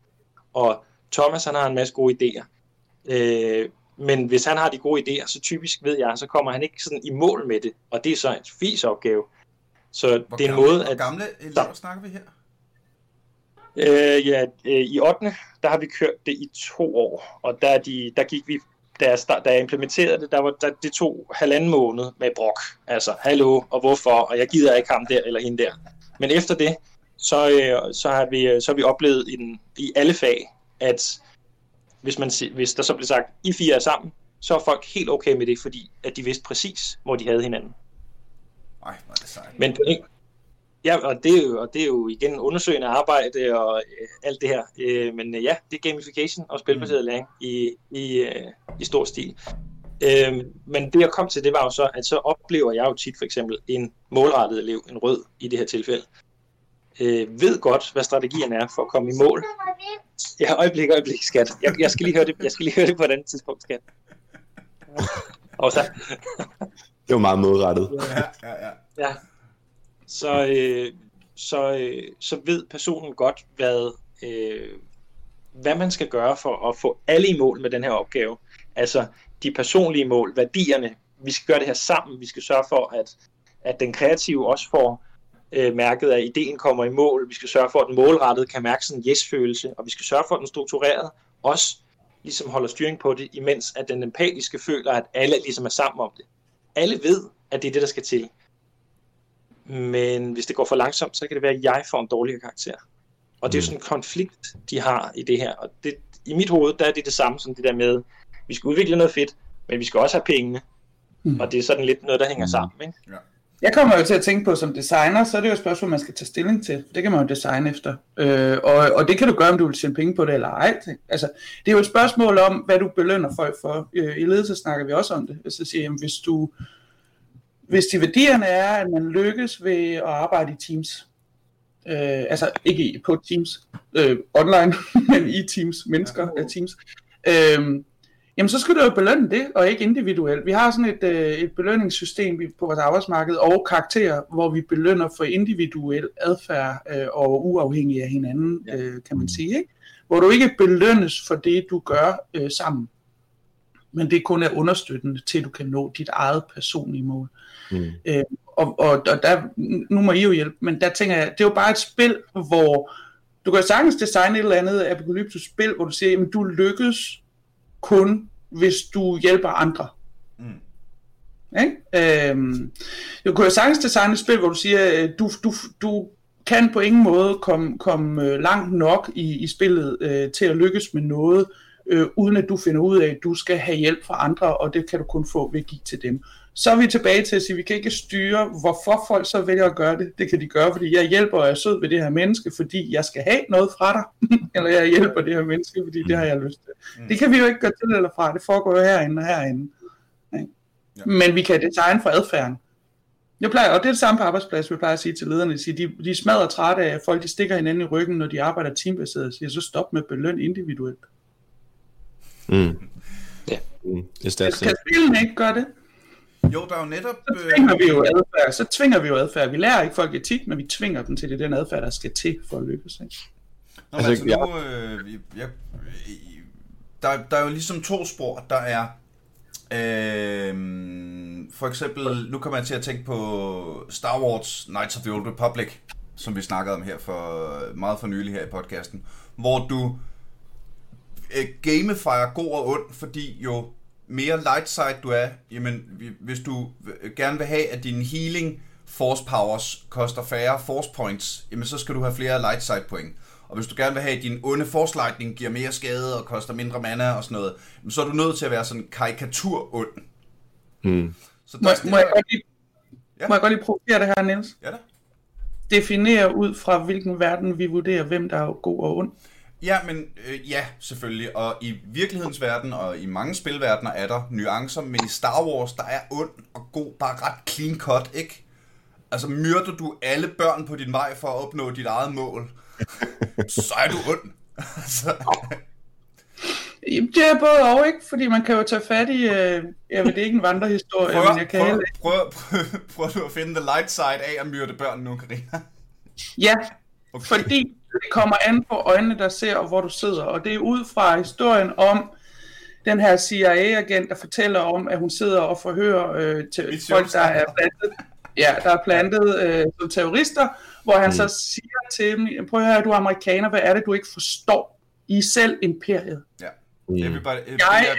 Og Thomas, han har en masse gode idéer. Øh, men hvis han har de gode idéer, så typisk ved jeg, så kommer han ikke sådan i mål med det. Og det er så en Sofies opgave. Så Hvor det er en gamle, måde, Hvor at gamle elever snakker vi her? Øh, ja, øh, i 8. der har vi kørt det i to år, og der, er de, der gik vi, da jeg, start, da jeg implementerede det, der var, der, det tog halvanden måned med brok. Altså, hallo, og hvorfor, og jeg gider ikke ham der eller hende der. Men efter det, så, øh, så, har, vi, så har vi oplevet i, den, i alle fag, at hvis, man, hvis der så blev sagt, I fire er sammen, så er folk helt okay med det, fordi at de vidste præcis, hvor de havde hinanden. Ej, hvor er det sejt. Men en, ja, og det, er jo, og det er jo igen undersøgende arbejde og øh, alt det her. Øh, men øh, ja, det er gamification og spilbaseret læring i, i, øh, i stor stil. Øh, men det jeg kom til, det var jo så, at så oplever jeg jo tit for eksempel en målrettet elev, en rød i det her tilfælde, øh, ved godt, hvad strategien er for at komme i mål. Ja, øjeblik, øjeblik, skat. Jeg, jeg, skal lige høre det, jeg skal lige høre det på et andet tidspunkt, skat. Og så, Det var meget modrettet. Ja, ja, ja. Ja. Så, øh, så, øh, så ved personen godt, hvad, øh, hvad man skal gøre for at få alle i mål med den her opgave. Altså de personlige mål, værdierne. Vi skal gøre det her sammen. Vi skal sørge for, at, at den kreative også får øh, mærket, at ideen kommer i mål. Vi skal sørge for, at den målrettede kan mærke sådan en yes-følelse. Og vi skal sørge for, at den strukturerede også ligesom holder styring på det, imens at den empatiske føler, at alle ligesom er sammen om det. Alle ved, at det er det, der skal til. Men hvis det går for langsomt, så kan det være, at jeg får en dårligere karakter. Og det er jo sådan en konflikt, de har i det her. Og det, i mit hoved, der er det det samme som det der med, vi skal udvikle noget fedt, men vi skal også have pengene. Mm. Og det er sådan lidt noget, der hænger sammen. Ikke? Jeg kommer jo til at tænke på, som designer, så er det jo et spørgsmål, man skal tage stilling til. Det kan man jo designe efter. Øh, og, og det kan du gøre, om du vil tjene penge på det eller ej. Altså, det er jo et spørgsmål om, hvad du belønner folk for. Øh, I ledelse snakker vi også om det. Jeg siger, jamen, hvis, du, hvis de værdierne er, at man lykkes ved at arbejde i teams, øh, altså ikke på teams, øh, online, men i teams, mennesker af teams, øh, Jamen, så skal du jo belønne det, og ikke individuelt. Vi har sådan et, øh, et belønningssystem på vores arbejdsmarked og karakterer, hvor vi belønner for individuel adfærd øh, og uafhængig af hinanden, øh, kan man sige. Ikke? Hvor du ikke belønnes for det, du gør øh, sammen, men det kun er understøttende til, at du kan nå dit eget personlige mål. Mm. Øh, og, og, og der, nu må I jo hjælpe, men der tænker jeg, det er jo bare et spil, hvor du kan sagtens designe et eller andet apokalyptisk spil, hvor du siger, at du lykkes kun, hvis du hjælper andre. Mm. Ikke? Øhm, du kan jo sagtens designe et spil, hvor du siger, at du, du, du kan på ingen måde komme, komme øh, langt nok i, i spillet øh, til at lykkes med noget, øh, uden at du finder ud af, at du skal have hjælp fra andre, og det kan du kun få ved at give til dem. Så er vi tilbage til at sige, at vi kan ikke styre, hvorfor folk så vælger at gøre det. Det kan de gøre, fordi jeg hjælper og er sød ved det her menneske, fordi jeg skal have noget fra dig, eller jeg hjælper det her menneske, fordi det har jeg lyst til. Det kan vi jo ikke gøre til eller fra, det foregår jo herinde og herinde. Ikke? Ja. Men vi kan designe for adfærden. Jeg plejer, og det er det samme på arbejdsplads, vi plejer at sige til lederne, at de, de er smadret trætte af, at folk de stikker hinanden i ryggen, når de arbejder teambaseret, siger, så stop med beløn individuelt. Mm. Ja. Mm. Yes, Kan, that's kan spillene ikke gøre det, Jo, der er jo netop... så øh, tvinger vi jo adfærd. Så tvinger vi jo adfærd. Vi lærer ikke folk etik, men vi tvinger dem til det, den adfærd, der skal til for at lykkes. Ikke? Nå, altså, Altså, nu, øh, vi- jeg, der, der er jo ligesom to spor. Der er, øh, for eksempel, nu kommer jeg til at tænke på Star Wars Knights of the Old Republic, som vi snakkede om her for meget for nylig her i podcasten, hvor du øh, gamifier god og ond, fordi jo mere light side du er, jamen vi- hvis du v- gerne vil have, at din healing force powers koster færre force points, jamen så skal du have flere light side point. Og hvis du gerne vil have, at din onde force lightning giver mere skade og koster mindre mana og sådan noget, jamen så er du nødt til at være sådan karikatur ond. Mm. Så Må, må, jeg godt lige, Ja. må jeg godt lige provokere det her, Niels? Ja da. Definere ud fra, hvilken verden vi vurderer, hvem der er god og ond. Ja, men øh, ja, selvfølgelig. Og i virkelighedens verden og i mange spilverdener er der nuancer, men i Star Wars, der er ond og god bare ret clean cut, ikke? Altså, myrder du alle børn på din vej for at opnå dit eget mål, så er du ond. altså, Jamen, Det er både og, ikke? Fordi man kan jo tage fat i, øh, jeg ved det er ikke en vandrehistorie, prøv, men jeg kan prøv, heller prøv, prøv, prøv, du at finde the light side af at myrde børn nu, Karina. Ja, Okay. fordi det kommer an på øjnene, der ser, og hvor du sidder. Og det er ud fra historien om den her CIA-agent, der fortæller om, at hun sidder og forhører øh, til folk, der er plantet, ja, der er plantet øh, som terrorister, hvor han Mm. så siger til dem, prøv at høre, du er amerikaner, hvad er det, du ikke forstår? I er selv imperiet. Ja. Mm. Everybody, Jeg det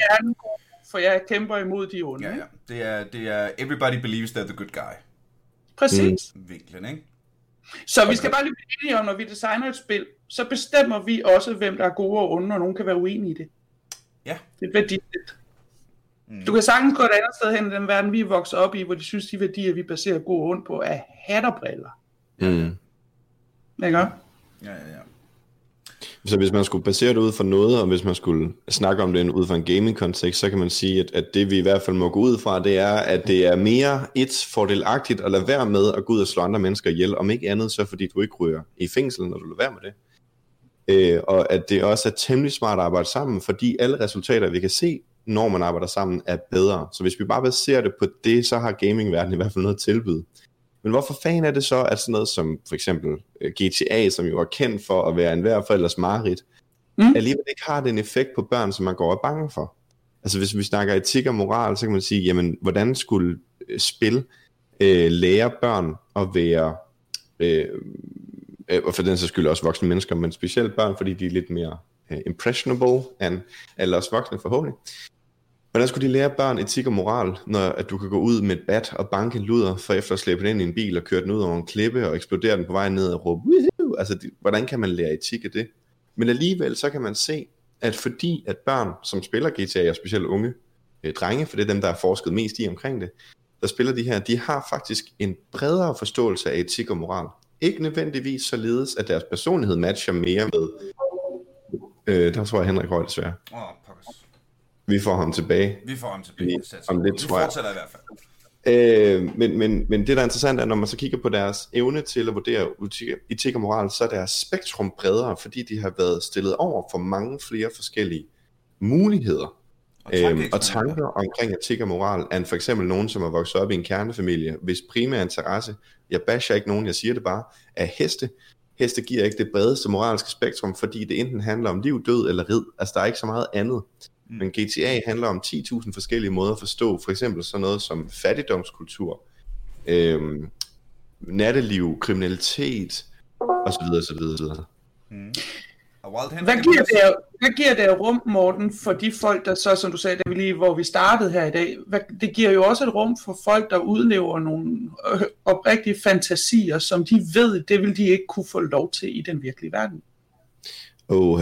er, den gode, for jeg kæmper imod de onde. ja, ja. Det er, det er everybody believes they're the good guy. Præcis. Vinklen, ikke? Så vi skal bare lige blive enige om, når vi designer et spil, så bestemmer vi også, hvem der er gode og onde, og nogen kan være uenige i det. Ja. Det er værdigt. Mm. Du kan sagtens gå et andet sted hen i den verden, vi er vokset op i, hvor de synes, de værdier, vi baserer god og ond på, er hatterbriller. Mm. Ikke? Ja, ja, ja. Så hvis man skulle basere det ud fra noget, og hvis man skulle snakke om det ud fra en gaming-kontekst, så kan man sige, at, at det vi i hvert fald må gå ud fra, det er, at det er mere et fordelagtigt at lade være med at gå ud og slå andre mennesker ihjel, om ikke andet, så fordi du ikke ryger i fængsel, når du lader være med det. Øh, og at det også er temmelig smart at arbejde sammen, fordi alle resultater, vi kan se, når man arbejder sammen, er bedre. Så hvis vi bare baserer det på det, så har gamingverdenen i hvert fald noget at tilbyde. Men hvorfor fanden er det så, at sådan noget som for eksempel øh, GTA, som jo er kendt for at være enhver forældres mareridt, Mm. alligevel ikke har den effekt på børn, som man går og er bange for? Altså hvis vi snakker etik og moral, så kan man sige, jamen hvordan skulle øh, spil øh, lære børn at være, øh, øh, og for den så skyld også voksne mennesker, men specielt børn, fordi de er lidt mere øh, impressionable end alle os voksne forhåbentlig. Hvordan skulle de lære børn etik og moral, når at du kan gå ud med et bat og banke en luder, for efter at slæbe den ind i en bil og køre den ud over en klippe og eksplodere den på vej ned og råbe, Woohoo! altså de, hvordan kan man lære etik af det? Men alligevel så kan man se, at fordi at børn, som spiller GTA, og specielt unge øh, drenge, for det er dem, der er forsket mest i omkring det, der spiller de her, de har faktisk en bredere forståelse af etik og moral. Ikke nødvendigvis således, at deres personlighed matcher mere med, øh, der tror jeg Henrik Røg desværre. Oh. Vi får ham tilbage. Vi får ham tilbage. Vi- om lidt, Vi tror jeg. fortsætter i hvert fald. Øh, men, men, men det, der er interessant, er, når man så kigger på deres evne til at vurdere etik, og moral, så er deres spektrum bredere, fordi de har været stillet over for mange flere forskellige muligheder Og, øhm, og tanker omkring etik og moral, end for eksempel nogen, som er vokset op i en kernefamilie, hvis primære interesse, jeg basher ikke nogen, jeg siger det bare, er heste. Heste giver ikke det bredeste moralske spektrum, fordi det enten handler om liv, død eller rid. Altså, der er ikke så meget andet. Mm. Men GTA handler om 10.000 forskellige måder at forstå, for eksempel sådan noget som fattigdomskultur, øhm, natteliv, kriminalitet, osv. osv., osv. Mm. Hvad giver, det, hvad giver det rum, Morten, for de folk, der så, som du sagde, vi lige, hvor vi startede her i dag, hvad, det giver jo også et rum for folk, der udlever nogle øh, oprigtige fantasier, som de ved, det vil de ikke kunne få lov til i den virkelige verden. Åh,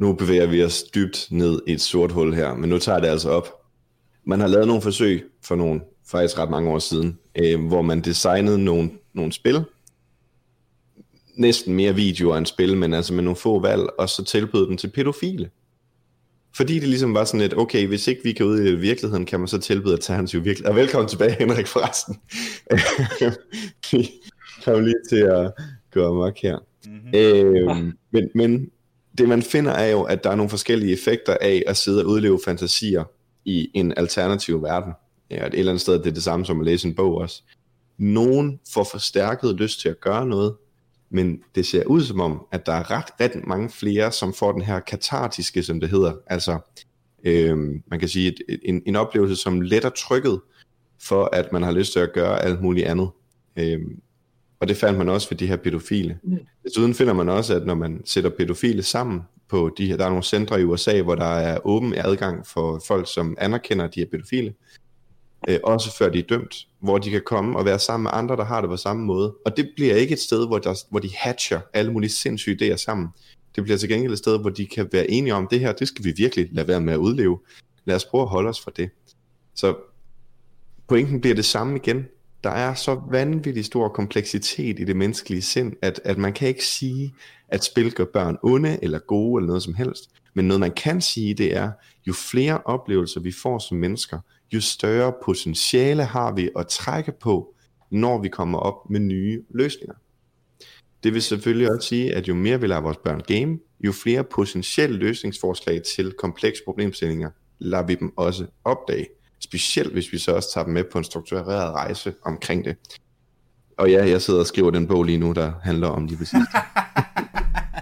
nu bevæger vi os dybt ned i et sort hul her, men nu tager det altså op. Man har lavet nogle forsøg for nogle, faktisk ret mange år siden, øh, hvor man designede nogle, nogle spil, næsten mere videoer end spil, men altså med nogle få valg, og så tilbød dem til pædofile. Fordi det ligesom var sådan et, okay, hvis ikke vi kan ud i virkeligheden, kan man så tilbyde alternativ virkelighed. Og velkommen tilbage, Henrik, forresten. vi kommer lige til at gå amok her. Mm-hmm. Øhm, men, men det man finder er jo, at der er nogle forskellige effekter af at sidde og udleve fantasier i en alternativ verden. Ja, et eller andet sted det er det samme som at læse en bog også. Nogen får forstærket lyst til at gøre noget, men det ser ud som om, at der er ret, ret mange flere, som får den her katartiske, som det hedder, altså øhm, man kan sige et, en, en oplevelse, som letter trykket for, at man har lyst til at gøre alt muligt andet. Øhm, og det fandt man også ved de her pædofile. Mm. Desuden finder man også, at når man sætter pædofile sammen på de her, der er nogle centre i USA, hvor der er åben adgang for folk, som anerkender de her pædofile, øh, også før de er dømt, hvor de kan komme og være sammen med andre, der har det på samme måde. Og det bliver ikke et sted, hvor, der, hvor de hatcher alle mulige sindssyge idéer sammen. Det bliver til gengæld et sted, hvor de kan være enige om, det her, det skal vi virkelig lade være med at udleve. Lad os prøve at holde os fra det. Så pointen bliver det samme igen. Der er så vanvittig stor kompleksitet i det menneskelige sind, at, at man kan ikke sige, at spil gør børn onde eller gode eller noget som helst. Men noget man kan sige, det er, jo flere oplevelser vi får som mennesker, jo større potentiale har vi at trække på, når vi kommer op med nye løsninger. Det vil selvfølgelig også sige, at jo mere vi lader vores børn game, jo flere potentielle løsningsforslag til komplekse problemstillinger lader vi dem også opdage. Specielt hvis vi så også tager dem med på en struktureret rejse omkring det. Og ja, jeg sidder og skriver den bog lige nu, der handler om lige præcis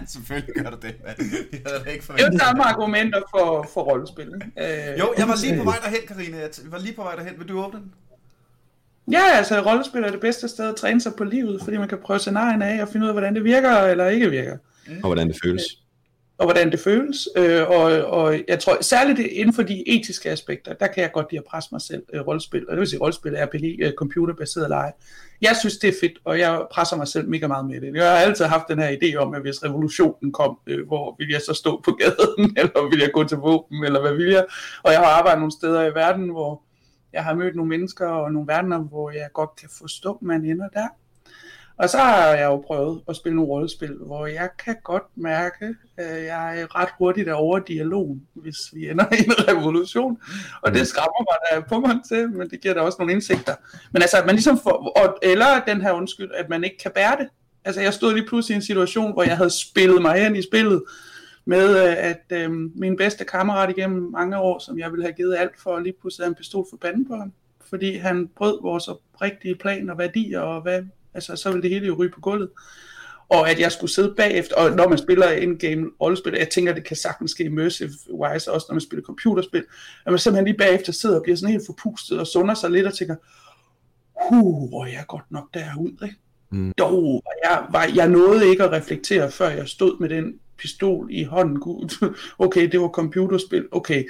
Selvfølgelig gør du det, men jeg havde ikke forventet. Det er samme argumenter for, for rollespil. Øh, jo, jeg var lige på vej derhen, Karine. Jeg var lige på vej derhen. Vil du åbne den? Ja, altså rollespil er det bedste sted at træne sig på livet, fordi man kan prøve scenarien af og finde ud af, hvordan det virker eller ikke virker. Mm. Og hvordan det føles og hvordan det føles. Øh, og, og jeg tror, særligt inden for de etiske aspekter, der kan jeg godt lide at presse mig selv øh, rollespil. Og det vil sige rollespil, RPG, øh, computerbaseret lege. Jeg synes, det er fedt, og jeg presser mig selv mega meget med det. Jeg har altid haft den her idé om, at hvis revolutionen kom, øh, hvor vil jeg så stå på gaden, eller vil jeg gå til våben, eller hvad vil jeg? Og jeg har arbejdet nogle steder i verden, hvor jeg har mødt nogle mennesker og nogle verdener, hvor jeg godt kan forstå, at man ender der. Og så har jeg jo prøvet at spille nogle rollespil, hvor jeg kan godt mærke, at jeg er ret hurtigt over dialogen, hvis vi ender i en revolution. Og det skræmmer mig da på mig til, men det giver da også nogle indsigter. Men altså, at man ligesom får, eller den her undskyld, at man ikke kan bære det. Altså, jeg stod lige pludselig i en situation, hvor jeg havde spillet mig hen i spillet, med at øh, min bedste kammerat igennem mange år, som jeg ville have givet alt for, lige pludselig en pistol for panden på ham. Fordi han brød vores oprigtige plan og værdier, og hvad Altså, så vil det hele jo ryge på gulvet. Og at jeg skulle sidde bagefter, og når man spiller en game rollespil, jeg tænker, det kan sagtens ske immersive wise, også når man spiller computerspil, at man simpelthen lige bagefter sidder og bliver sådan helt forpustet og sunder sig lidt og tænker, huh, hvor jeg godt nok derude, ikke? Mm. Dog, jeg, var, jeg nåede ikke at reflektere, før jeg stod med den pistol i hånden. Gud, okay, det var computerspil. Okay,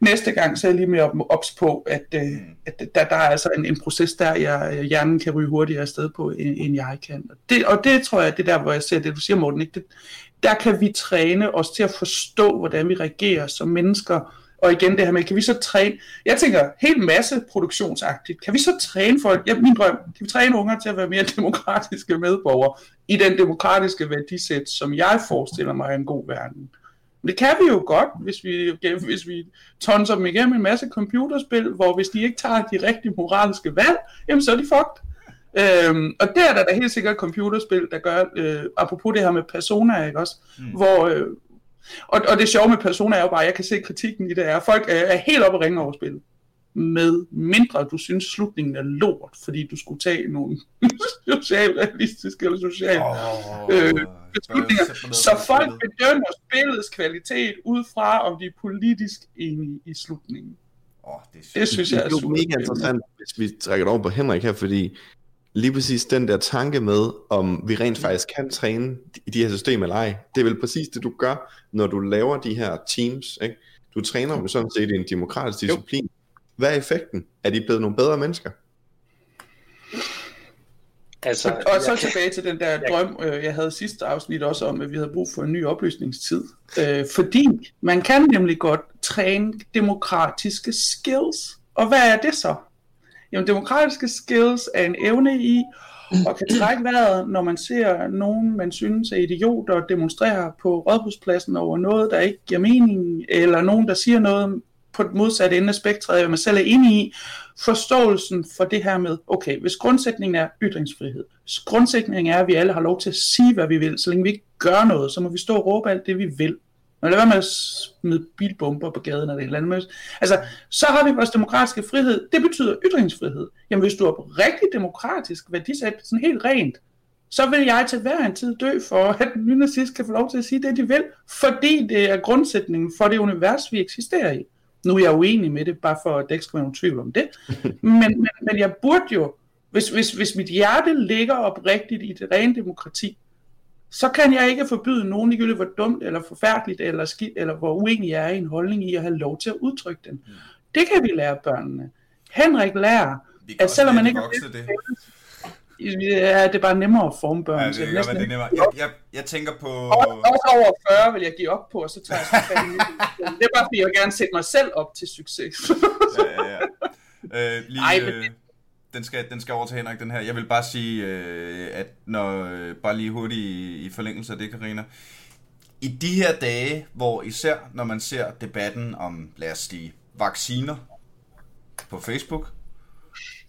næste gang så er jeg lige mere ops på, at, øh, at der, der er altså en, en proces der, jeg, hjernen kan ryge hurtigere afsted på, end, end jeg kan. Det, og det tror jeg, det der, hvor jeg ser det, du siger, Morten, ikke? Det, der kan vi træne os til at forstå, hvordan vi reagerer som mennesker, og igen det her med, kan vi så træne, jeg tænker helt masse produktionsagtigt, kan vi så træne folk, ja, min drøm, kan vi træne unger til at være mere demokratiske medborgere i den demokratiske værdisæt, som jeg forestiller mig er en god verden. Men det kan vi jo godt, hvis vi, hvis vi tonser dem igennem en masse computerspil, hvor hvis de ikke tager de rigtige moralske valg, jamen så er de fucked. Øhm, og der er der da helt sikkert computerspil, der gør, øh, apropos det her med personer, ikke også, mm. hvor, øh, og, og det sjove med personer er jo bare, at jeg kan se kritikken i det er, at folk er, er helt oppe og ringe over spillet. Med mindre du synes slutningen er lort, fordi du skulle tage nogle socialrealistiske eller sociale oh, øh, beslutninger. Så folk bedømmer spillets kvalitet ud fra, om de er politisk enige i slutningen. Oh, det, det synes jeg er, er mega interessant, hvis vi trækker det over på Henrik her, fordi lige præcis den der tanke med, om vi rent faktisk kan træne i de her systemer eller ej, det er vel præcis det, du gør, når du laver de her teams. Ikke? Du træner dem sådan set i en demokratisk disciplin. Jo. Hvad er effekten? Er de blevet nogle bedre mennesker? Altså, Og, og så jeg- tilbage til den der drøm, øh, jeg havde sidste afsnit også om, at vi havde brug for en ny oplysningstid. Øh, fordi man kan nemlig godt træne demokratiske skills. Og hvad er det så? Jamen, demokratiske skills er en evne i og kan trække vejret, når man ser nogen, man synes er idioter, demonstrere på rådhuspladsen over noget, der ikke giver mening, eller nogen, der siger noget på det modsatte ende af spektret, hvad man selv er inde i, forståelsen for det her med, okay, hvis grundsætningen er ytringsfrihed, hvis grundsætningen er, at vi alle har lov til at sige, hvad vi vil, så længe vi ikke gør noget, så må vi stå og råbe alt det, vi vil. Og lad være med at smide bilbomber på gaden eller et eller andet. Altså, så har vi vores demokratiske frihed. Det betyder ytringsfrihed. Jamen, hvis du er rigtig demokratisk værdisæt, sådan helt rent, så vil jeg til hver en tid dø for, at nynazist kan få lov til at sige det, de vil, fordi det er grundsætningen for det univers, vi eksisterer i. Nu er jeg uenig med det, bare for at der ikke skal være nogen tvivl om det. Men, men, men jeg burde jo, hvis, hvis, hvis mit hjerte ligger oprigtigt i det rene demokrati, så kan jeg ikke forbyde nogen, ligegyldigt hvor dumt eller forfærdeligt eller skidt, eller hvor uenig jeg er i en holdning i at have lov til at udtrykke den. Det kan vi lære børnene. Henrik lærer, at selvom man ikke det. Ja, det er bare nemmere at forme børn Ja, det til. kan være, det er nemmere. Jeg, jeg, jeg tænker på... Også, over 40 vil jeg give op på, og så tager jeg så. Det er bare fordi, jeg gerne sætte mig selv op til succes. Ja, ja, ja. Øh, lige, Ej, men øh, den, skal, den skal over til Henrik, den her. Jeg vil bare sige, øh, at når, øh, bare lige hurtigt i, i forlængelse af det, Karina. I de her dage, hvor især når man ser debatten om, lad os sige, vacciner på Facebook,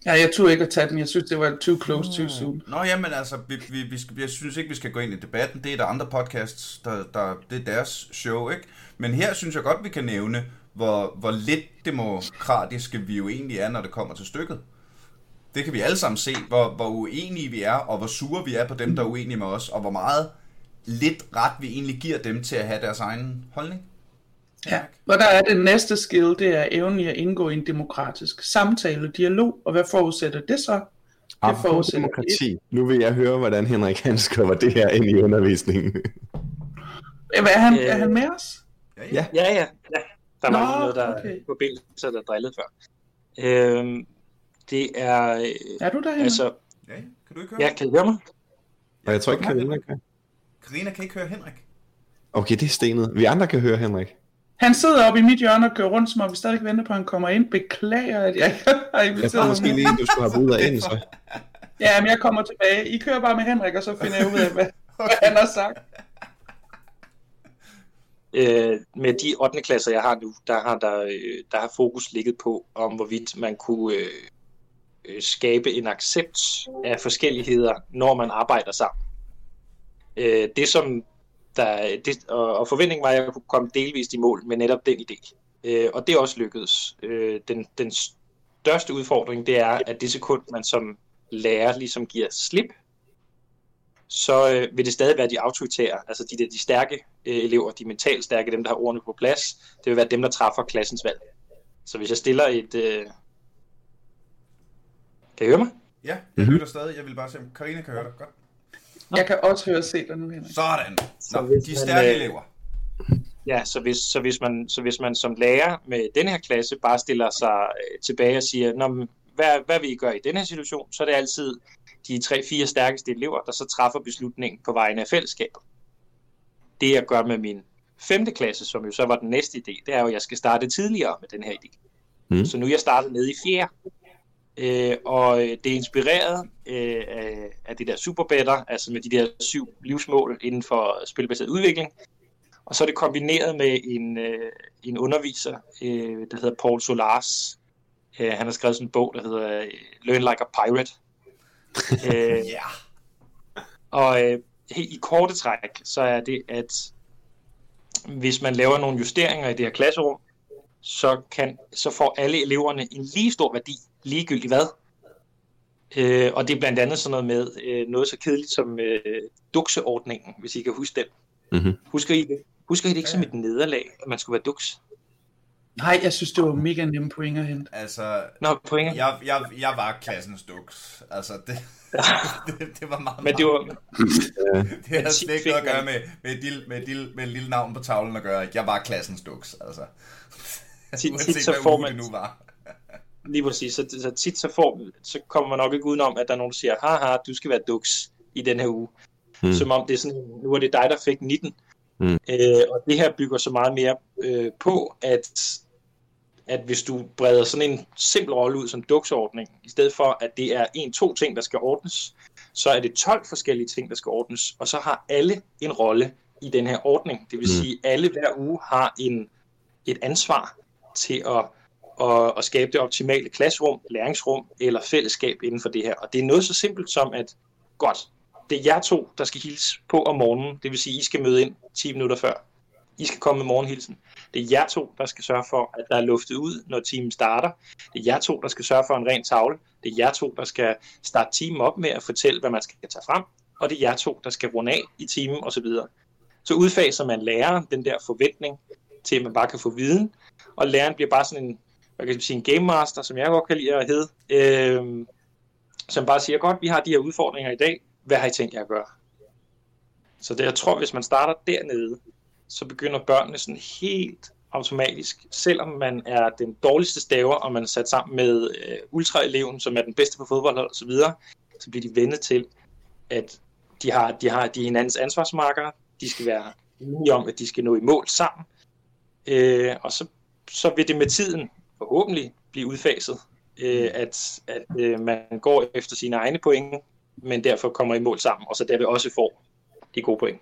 ja, jeg turde ikke at tage den. Jeg synes, det var too close too soon. Nå, jamen altså, vi, vi, vi skal, jeg synes ikke, vi skal gå ind i debatten. Det er der andre podcasts, der, der, det er deres show, ikke? Men her synes jeg godt, vi kan nævne, hvor, hvor lidt demokratiske vi jo egentlig er, når det kommer til stykket. Det kan vi alle sammen se, hvor, hvor uenige vi er, og hvor sure vi er på dem, der er uenige med os, og hvor meget lidt ret vi egentlig giver dem til at have deres egen holdning. Ja, og der er det næste skill, det er evnen at indgå i en demokratisk samtale, dialog, og hvad forudsætter det så? Det Apropos forudsætter demokrati. Nu vil jeg høre, hvordan Henrik han skriver det her ind i undervisningen. Hvad er han, Øh. er han med os? Ja, Ja. Ja, ja. ja. Der var Nå, noget, der okay. okay. på billedet, så der drillede før. Øhm, det er... Øh, Er du derhen? altså... ja. Kan du ikke høre? Ja, kan I høre mig? Og jeg tror ikke, Karina kan. Karina kan ikke høre Henrik. Okay, det er stenet. Vi andre kan høre Henrik. Han sidder oppe i mit hjørne og kører rundt, som om vi stadig venter på, at han kommer ind. Beklager, at jeg ikke har Jeg inviteret tror ham. måske lige, du skulle have ud og ind, så. Ja, men jeg kommer tilbage. I kører bare med Henrik, og så finder jeg ud af, hvad, hvad han har sagt. Øh, med de 8. klasser, jeg har nu, der har, der, øh, der har fokus ligget på, om hvorvidt man kunne øh, øh, skabe en accept af forskelligheder, når man arbejder sammen. Øh, det som der, det, og, og forventningen var, at jeg kunne komme delvist i mål med netop den idé. Øh, og det er også lykkedes. Øh, den, den største udfordring, det er, at det sekund, man som lærer ligesom giver slip, så øh, vil det stadig være de autoritære, altså de, de stærke øh, elever, de mentalt stærke, dem der har ordene på plads, det vil være dem, der træffer klassens valg. Så hvis jeg stiller et... Øh... Kan I høre mig? Ja, jeg Mhm. lytter stadig. Jeg vil bare se, om Karina kan høre dig. Godt. Jeg kan også høre se dig nu, Henrik. Sådan. Så Nå, hvis de man, stærke øh, elever. Ja, så hvis, så, hvis man, så hvis man som lærer med den her klasse bare stiller sig øh, tilbage og siger, Nå, men hvad, hvad vil I gøre i den her situation, så er det altid de tre-fire stærkeste elever, der så træffer beslutningen på vegne af fællesskabet. Det jeg gør med min femte klasse, som jo så var den næste idé, det er jo, at jeg skal starte tidligere med den her idé. Mm. Så nu er jeg startet nede i fjerde. Øh, og øh, det er inspireret øh, af, af det der superbetter, altså med de der syv livsmål inden for spilbaseret udvikling. Og så er det kombineret med en, øh, en underviser, øh, der hedder Paul Solars. Øh, han har skrevet sådan en bog, der hedder øh, Learn Like a Pirate. øh, Ja. og øh, helt i korte træk, så er det, at hvis man laver nogle justeringer i det her klasserum, så, kan, så får alle eleverne en lige stor værdi, ligegyldigt hvad. Øh, og det er blandt andet sådan noget med øh, noget så kedeligt som øh, dukseordningen, hvis I kan huske den. Mhm. Husker I det? Husker I det ikke Ja, som ja. et nederlag, at man skulle være duks? Nej, jeg synes, det var mega nemme point at hente. Altså, Nå, point. jeg, jeg, jeg var klassens duks. Altså, det, det, det var meget, Men det var, det havde men slet ikke noget at gøre med, med, et lille, med, et lille, med et lille navn på tavlen at gøre. Jeg var klassens duks, altså. tit, Uanset tit så hvad får man, det nu var. Lige præcis. Så, så tit så, får, så kommer man nok ikke udenom, at der er nogen, der siger, haha, du skal være duks i den her uge. Mm. Som om det er sådan, nu er det dig, der fik 19. Mm. Øh, og det her bygger så meget mere øh, på, at, at hvis du breder sådan en simpel rolle ud som duksordning, i stedet for at det er en-to ting, der skal ordnes, så er det 12 forskellige ting, der skal ordnes, og så har alle en rolle i den her ordning. Det vil mm. sige, at alle hver uge har en, et ansvar til at, at, at skabe det optimale klasserum, læringsrum eller fællesskab inden for det her. Og det er noget så simpelt som, at godt, det er jer to, der skal hilse på om morgenen. Det vil sige, I skal møde ind 10 minutter før. I skal komme med morgenhilsen. Det er jer to, der skal sørge for, at der er luftet ud, når timen starter. Det er jer to, der skal sørge for en ren tavle. Det er jer to, der skal starte timen op med at fortælle, hvad man skal tage frem. Og det er jer to, der skal runde af i timen osv. Så udfaser man læreren den der forventning til, at man bare kan få viden. Og læreren bliver bare sådan en, hvad kan jeg sige, en game master, som jeg godt kan lide at hedde. Øh, som bare siger, godt, vi har de her udfordringer i dag hvad har I tænkt jer at gøre? Så det, jeg tror, hvis man starter dernede, så begynder børnene sådan helt automatisk, selvom man er den dårligste staver, og man er sat sammen med øh, ultraeleven, som er den bedste på fodbold og så videre, så bliver de vendet til, at de har, de har de hinandens ansvarsmarkere, de skal være enige om, at de skal nå i mål sammen, øh, og så, så vil det med tiden forhåbentlig blive udfaset, øh, at, at øh, man går efter sine egne point, men derfor kommer i mål sammen, og så derved også får de gode point.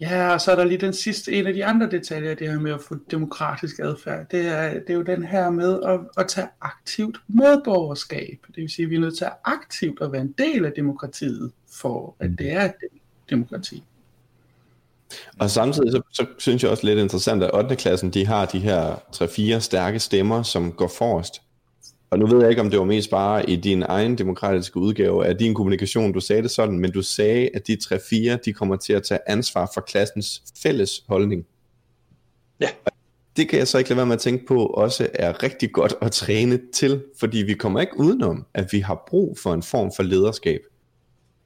Ja, og så er der lige den sidste, en af de andre detaljer, det her med at få demokratisk adfærd. Det er, det er jo den her med at, at tage aktivt medborgerskab. Det vil sige, at vi er nødt til aktivt at være en del af demokratiet, for at det er demokrati. Og samtidig så, så synes jeg også lidt interessant, at 8. klassen, de har de her 3-4 stærke stemmer, som går forrest. Og nu ved jeg ikke, om det var mest bare i din egen demokratiske udgave af din kommunikation, du sagde det sådan, men du sagde, at de 3-4, de kommer til at tage ansvar for klassens fælles holdning. Ja. Det kan jeg så ikke lade være med at tænke på, også er rigtig godt at træne til, fordi vi kommer ikke udenom, at vi har brug for en form for lederskab.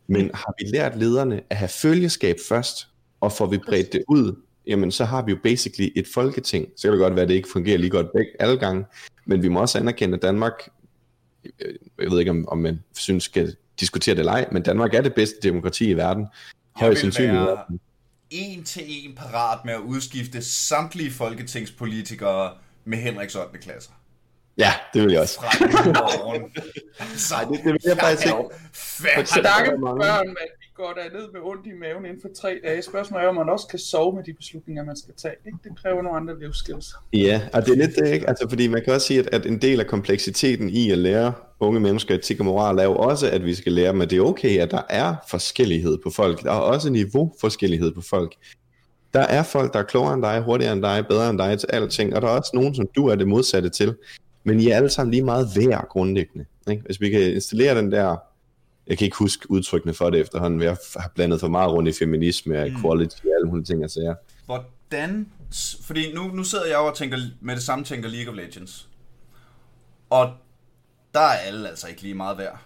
Men har vi lært lederne at have følgeskab først, og får vi bredt det ud, jamen så har vi jo basically et folketing. Så kan det godt være, at det ikke fungerer lige godt begge alle gange, men vi må også anerkende, at Danmark, øh, jeg ved ikke om, om man synes skal diskutere det eller ej, men Danmark er det bedste demokrati i verden. Højst sandsynligt. Være en til en parat med at udskifte samtlige folketingspolitikere med Henriks 8. klasser. Ja, det vil jeg også. Fra Nej, det, det vil jeg faktisk ikke. Stakke børn, mand går der ned med ondt i maven inden for tre dage. Spørgsmålet er, om man også kan sove med de beslutninger, man skal tage. Ikke? Det kræver nogle andre livsskills. Ja, og det er lidt det, ikke? Altså, fordi man kan også sige, at, at en del af kompleksiteten i at lære unge mennesker etik og moral er jo også, at vi skal lære dem, at det er okay, at der er forskellighed på folk. Der er også niveau forskellighed på folk. Der er folk, der er klogere end dig, hurtigere end dig, bedre end dig til alting, og der er også nogen, som du er det modsatte til. Men I er alle sammen lige meget værd grundlæggende. Ikke? Hvis vi kan installere den der jeg kan ikke huske udtrykkene for det efterhånden, jeg har blandet for meget rundt i feminisme og equality mm. og alle mulige ting, jeg siger. Hvordan, fordi nu, nu sidder jeg og tænker, med det samme tænker League of Legends. Og der er alle altså ikke lige meget værd.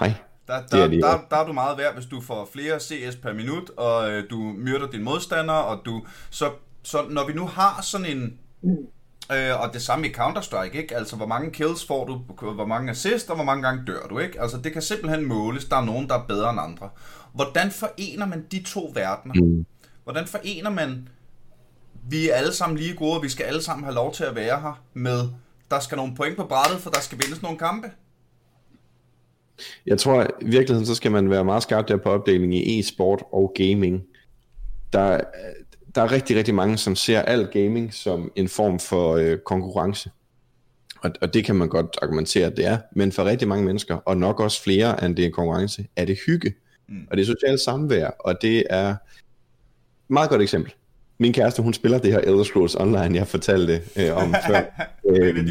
Nej, der, der, er de der, der, der er du meget værd, hvis du får flere CS per minut, og øh, du myrder din modstander, og du... Så, så når vi nu har sådan en... Øh, og det samme i Counter-Strike, ikke? Altså, hvor mange kills får du, hvor mange assists, og hvor mange gange dør du, ikke? Altså, det kan simpelthen måles. Der er nogen, der er bedre end andre. Hvordan forener man de to verdener? Mm. Hvordan forener man, vi er alle sammen lige gode, og vi skal alle sammen have lov til at være her, med, der skal nogle point på brættet, for der skal vindes nogle kampe? Jeg tror, i virkeligheden, så skal man være meget skarp der på opdeling i e-sport og gaming. Der, der er rigtig, rigtig mange, som ser al gaming som en form for øh, konkurrence. Og, og det kan man godt argumentere, at det er. Men for rigtig mange mennesker, og nok også flere end det er konkurrence, er det hygge. Mm. Og det er socialt samvær, og det er et meget godt eksempel. Min kæreste, hun spiller det her Elder Scrolls Online, jeg fortalte øh, om før. øh,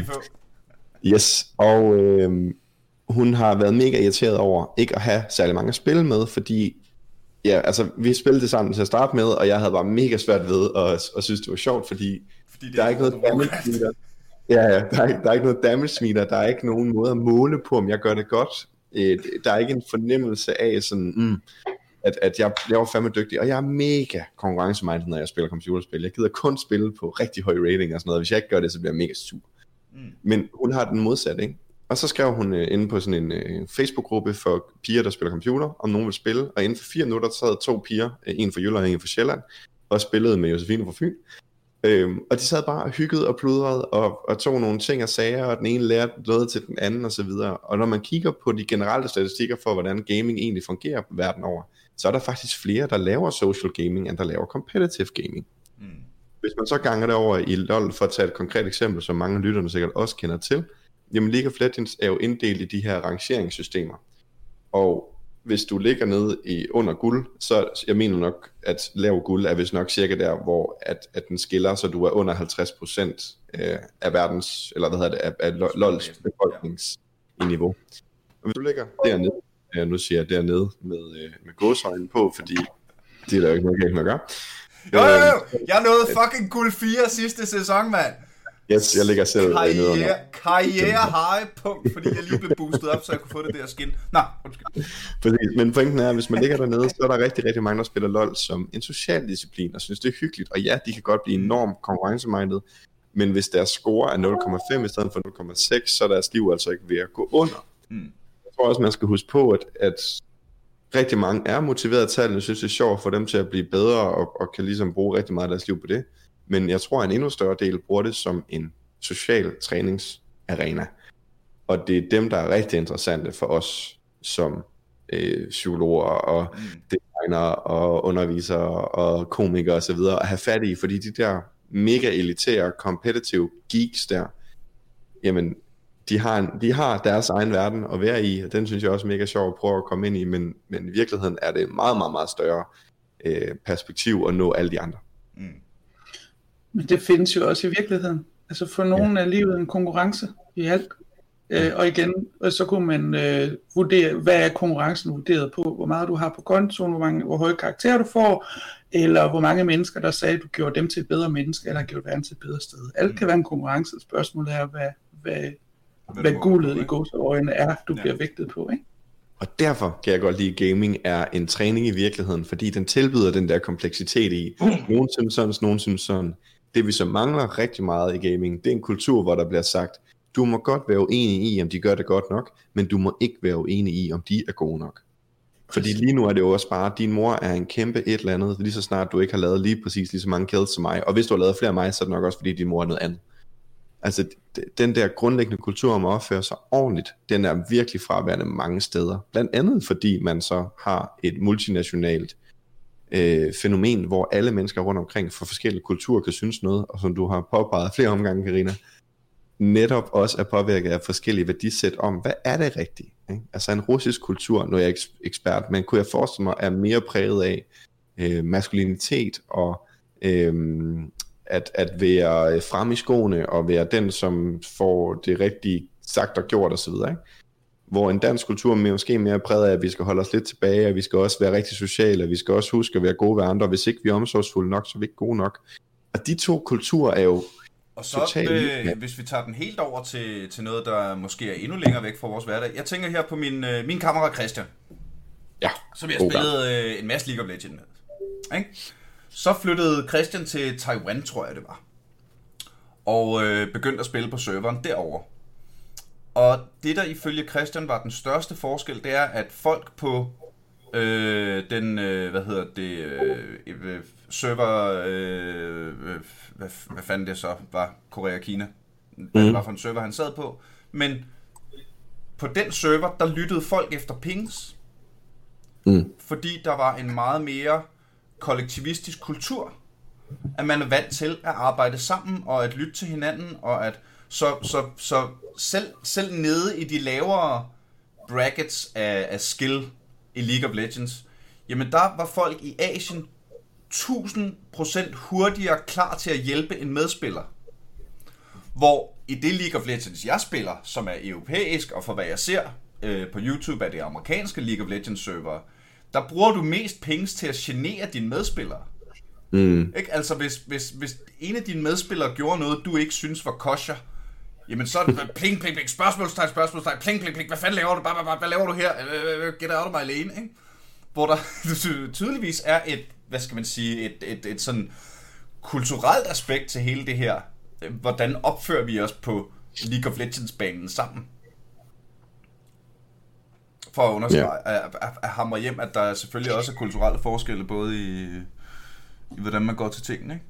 yes, og øh, hun har været mega irriteret over ikke at have særlig mange at spille med, fordi ja, altså vi spillede det sammen til at starte med, og jeg havde bare mega svært ved at, at synes, det var sjovt, fordi, fordi det der er ikke noget damage meter. Ja, ja, der er, der er ikke noget damage meter, der er ikke nogen måde at måle på, om jeg gør det godt. Øh, der er ikke en fornemmelse af sådan, mm, at, at jeg, jeg var fandme dygtig, og jeg er mega konkurrencemindet, når jeg spiller computerspil. Jeg gider kun spille på rigtig høj rating og sådan noget, hvis jeg ikke gør det, så bliver jeg mega sur. Mm. Men hun har den modsatte, ikke? Og så skrev hun øh, inde på sådan en øh, Facebook-gruppe for piger, der spiller computer, om nogen vil spille. Og inden for fire minutter, så sad to piger, øh, en fra Jylland og en fra Sjælland, og spillede med Josefine fra Fyn. Øhm, og de sad bare og hyggede og pludrede og, og tog nogle ting og sager, og den ene lærte noget til den anden osv. Og, og når man kigger på de generelle statistikker for, hvordan gaming egentlig fungerer verden over, så er der faktisk flere, der laver social gaming, end der laver competitive gaming. Mm. Hvis man så ganger det over i LoL, for at tage et konkret eksempel, som mange lytterne sikkert også kender til, jamen League of Legends er jo inddelt i de her rangeringssystemer. Og hvis du ligger nede i under guld, så jeg mener nok, at lav guld er vist nok cirka der, hvor at, at den skiller, så du er under 50% øh, af verdens, eller hvad hedder det, af, af LOLs befolkningsniveau. Og hvis du ligger dernede, nu siger jeg dernede med, øh, med gåsøjne på, fordi det er der jo ikke noget med at gøre. Jo, jo, jo, jeg nåede fucking guld 4 sidste sæson, mand. Yes, jeg ligger selv karriere, Karriere high punkt, fordi jeg lige blev boostet op, så jeg kunne få det der skin. Nå, undskyld. Præcis, men pointen er, at hvis man ligger dernede, så er der rigtig, rigtig mange, der spiller LoL som en social disciplin, og synes, det er hyggeligt. Og ja, de kan godt blive enormt konkurrencemindet, men hvis deres score er 0,5 i stedet for 0,6, så er deres liv altså ikke ved at gå under. Mm. Jeg tror også, man skal huske på, at, at rigtig mange er motiveret til det, synes, det er sjovt for dem til at blive bedre, og, og kan ligesom bruge rigtig meget af deres liv på det. Men jeg tror, at en endnu større del bruger det som en social træningsarena. Og det er dem, der er rigtig interessante for os som øh, psykologer og mm. designer og undervisere og komikere osv. at have fat i, fordi de der mega elitære, competitive geeks der, jamen, de har, en, de har deres egen verden at være i, og den synes jeg også er mega sjov at prøve at komme ind i, men, men i virkeligheden er det meget, meget, meget større øh, perspektiv at nå alle de andre. Mm. Men det findes jo også i virkeligheden. Altså for nogen ja. er livet en konkurrence i alt. Øh, og igen, så kunne man øh, vurdere, hvad er konkurrencen vurderet på, hvor meget du har på kontoen, hvor, mange, hvor høje karakterer du får, eller hvor mange mennesker, der sagde, at du gjorde dem til et bedre menneske, eller gjorde verden til et bedre sted. Alt mm. kan være en konkurrence. Spørgsmålet er, hvad, hvad, hvad, hvad guldet i gåseøjne er, du ja. bliver vægtet på. Ikke? Og derfor kan jeg godt lide, at gaming er en træning i virkeligheden, fordi den tilbyder den der kompleksitet i, mm. nogen synes sådan, nogen synes sådan, det vi så mangler rigtig meget i gaming, det er en kultur, hvor der bliver sagt, du må godt være uenig i, om de gør det godt nok, men du må ikke være uenig i, om de er gode nok. Fordi lige nu er det jo også bare, din mor er en kæmpe et eller andet, lige så snart du ikke har lavet lige præcis lige så mange kills som mig. Og hvis du har lavet flere af mig, så er det nok også, fordi din mor er noget andet. Altså, den der grundlæggende kultur om at opføre sig ordentligt, den er virkelig fraværende mange steder. Blandt andet fordi man så har et multinationalt øh, fænomen, hvor alle mennesker rundt omkring fra forskellige kulturer kan synes noget, og som du har påpeget flere omgange, Karina, netop også er påvirket af forskellige værdisæt om, hvad er det rigtigt? Ikke? Altså en russisk kultur, nu er jeg ikke ekspert, men kunne jeg forestille mig, er mere præget af øh, maskulinitet og øh, at, at være frem i skoene og være den, som får det rigtige sagt og gjort osv. Ikke? Hvor en dansk kultur måske mere præget af, at vi skal holde os lidt tilbage, og vi skal også være rigtig sociale, og vi skal også huske at være gode ved andre. Hvis ikke vi er omsorgsfulde nok, så er vi ikke gode nok. Og de to kulturer er jo og så, totalt, øh, ja. hvis vi tager den helt over til, til noget, der måske er endnu længere væk fra vores hverdag. Jeg tænker her på min, øh, min kammerat Christian. Ja. Som jeg spillet øh, en masse League of Legends med. Ikke? Så flyttede Christian til Taiwan, tror jeg det var. Og øh, begyndte at spille på serveren derover. Og det, der ifølge Christian var den største forskel, det er, at folk på øh, den, øh, hvad hedder det, øh, øh server, øh, hvad, hvad fanden det så var, Korea Kina, hvad mm. det var for en server, han sad på, men på den server, der lyttede folk efter pings, mm. fordi der var en meget mere kollektivistisk kultur, at man er vant til at arbejde sammen, og at lytte til hinanden, og at så, så, så selv, selv nede i de lavere brackets af, af skill i League of Legends, jamen der var folk i Asien 1000% hurtigere klar til at hjælpe en medspiller. Hvor i det League of Legends, jeg spiller, som er europæisk, og for hvad jeg ser øh, på YouTube, er det amerikanske League of Legends server, der bruger du mest penge til at genere dine medspillere. Mm. Ikke? Altså hvis, hvis, hvis en af dine medspillere gjorde noget, du ikke synes var kosher, Jamen så er det pling, pling, pling, spørgsmålstegn, spørgsmålstegn, pling, pling, pling, hvad fanden laver du, bare, bare, hvad laver du her, get out of my lane, ikke? Hvor der tydeligvis er et, hvad skal man sige, et, et, et sådan kulturelt aspekt til hele det her. Hvordan opfører vi os på League of Legends-banen sammen. For at understrege, ja. at, at, at hamre hjem, at der selvfølgelig også er kulturelle forskelle, både i, i hvordan man går til tingene. Ikke?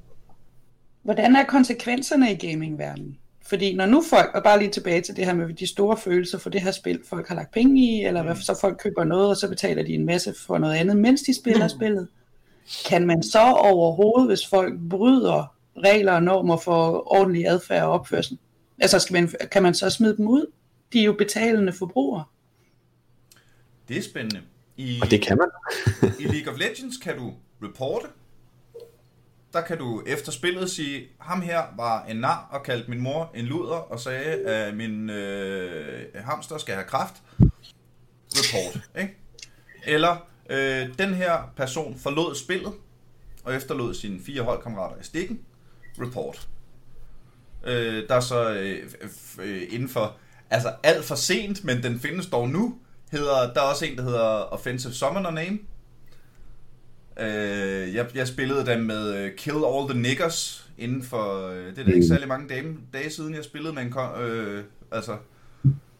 Hvordan er konsekvenserne i gamingverdenen? Fordi når nu folk, og bare lige tilbage til det her med de store følelser for det her spil, folk har lagt penge i, eller hvad, så folk køber noget, og så betaler de en masse for noget andet, mens de spiller mm. spillet. Kan man så overhovedet, hvis folk bryder regler og normer for ordentlig adfærd og opførsel, altså skal man, kan man så smide dem ud? De er jo betalende forbrugere. Det er spændende. I, Og det kan man. I League of Legends kan du reporte. Der kan du efter spillet sige, ham her var en nar og kaldte min mor en luder og sagde, at min øh, hamster skal have kraft. Report, ikke? Eller øh, den her person forlod spillet og efterlod sine fire holdkammerater i stikken. Report. Øh, der er så øh, øh, inden for, altså alt for sent, men den findes dog nu, hedder, der er også en, der hedder Offensive Summoner Name. Øh, jeg, jeg spillede dem med øh, Kill All the Niggers inden for, øh, det er da ikke særlig mange dage, dage siden, jeg spillede med en, øh, altså,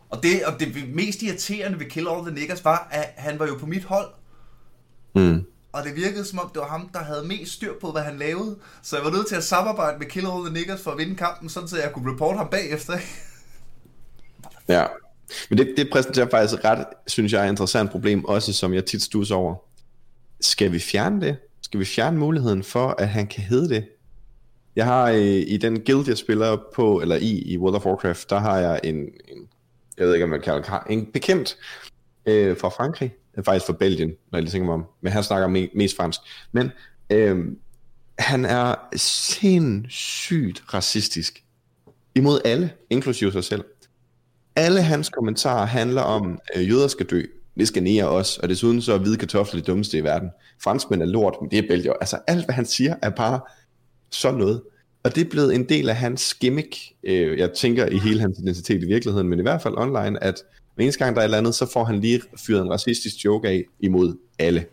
og det, og det mest irriterende ved Kill All the Niggers var, at han var jo på mit hold. Mm. Og det virkede som om, det var ham, der havde mest styr på, hvad han lavede. Så jeg var nødt til at samarbejde med Kill All the Niggers for at vinde kampen, sådan så jeg kunne reporte ham bagefter. Ja, men det, det præsenterer faktisk et ret, synes jeg, interessant problem, også som jeg tit stusser over. Skal vi fjerne det? Skal vi fjerne muligheden for, at han kan hedde det? Jeg har i, i den guild, jeg spiller på, eller i, i World of Warcraft, der har jeg en, en jeg ved ikke, om man kalder det, en bekendt øh, fra Frankrig, faktisk fra Belgien, når jeg lige tænker mig om, men han snakker me, mest fransk. Men øh, han er sindssygt racistisk imod alle, inklusive sig selv. Alle hans kommentarer handler om, at jøder skal dø. Det skal nære os, og desuden så er hvide kartofler det dummeste i verden. Franskmænd er lort, men det er Belgier. Altså alt, hvad han siger, er bare sådan noget. Og det er blevet en del af hans gimmick, øh, jeg tænker i hele hans identitet i virkeligheden, men i hvert fald online, at hver eneste gang der er et eller andet, så får han lige fyret en racistisk joke af imod alle.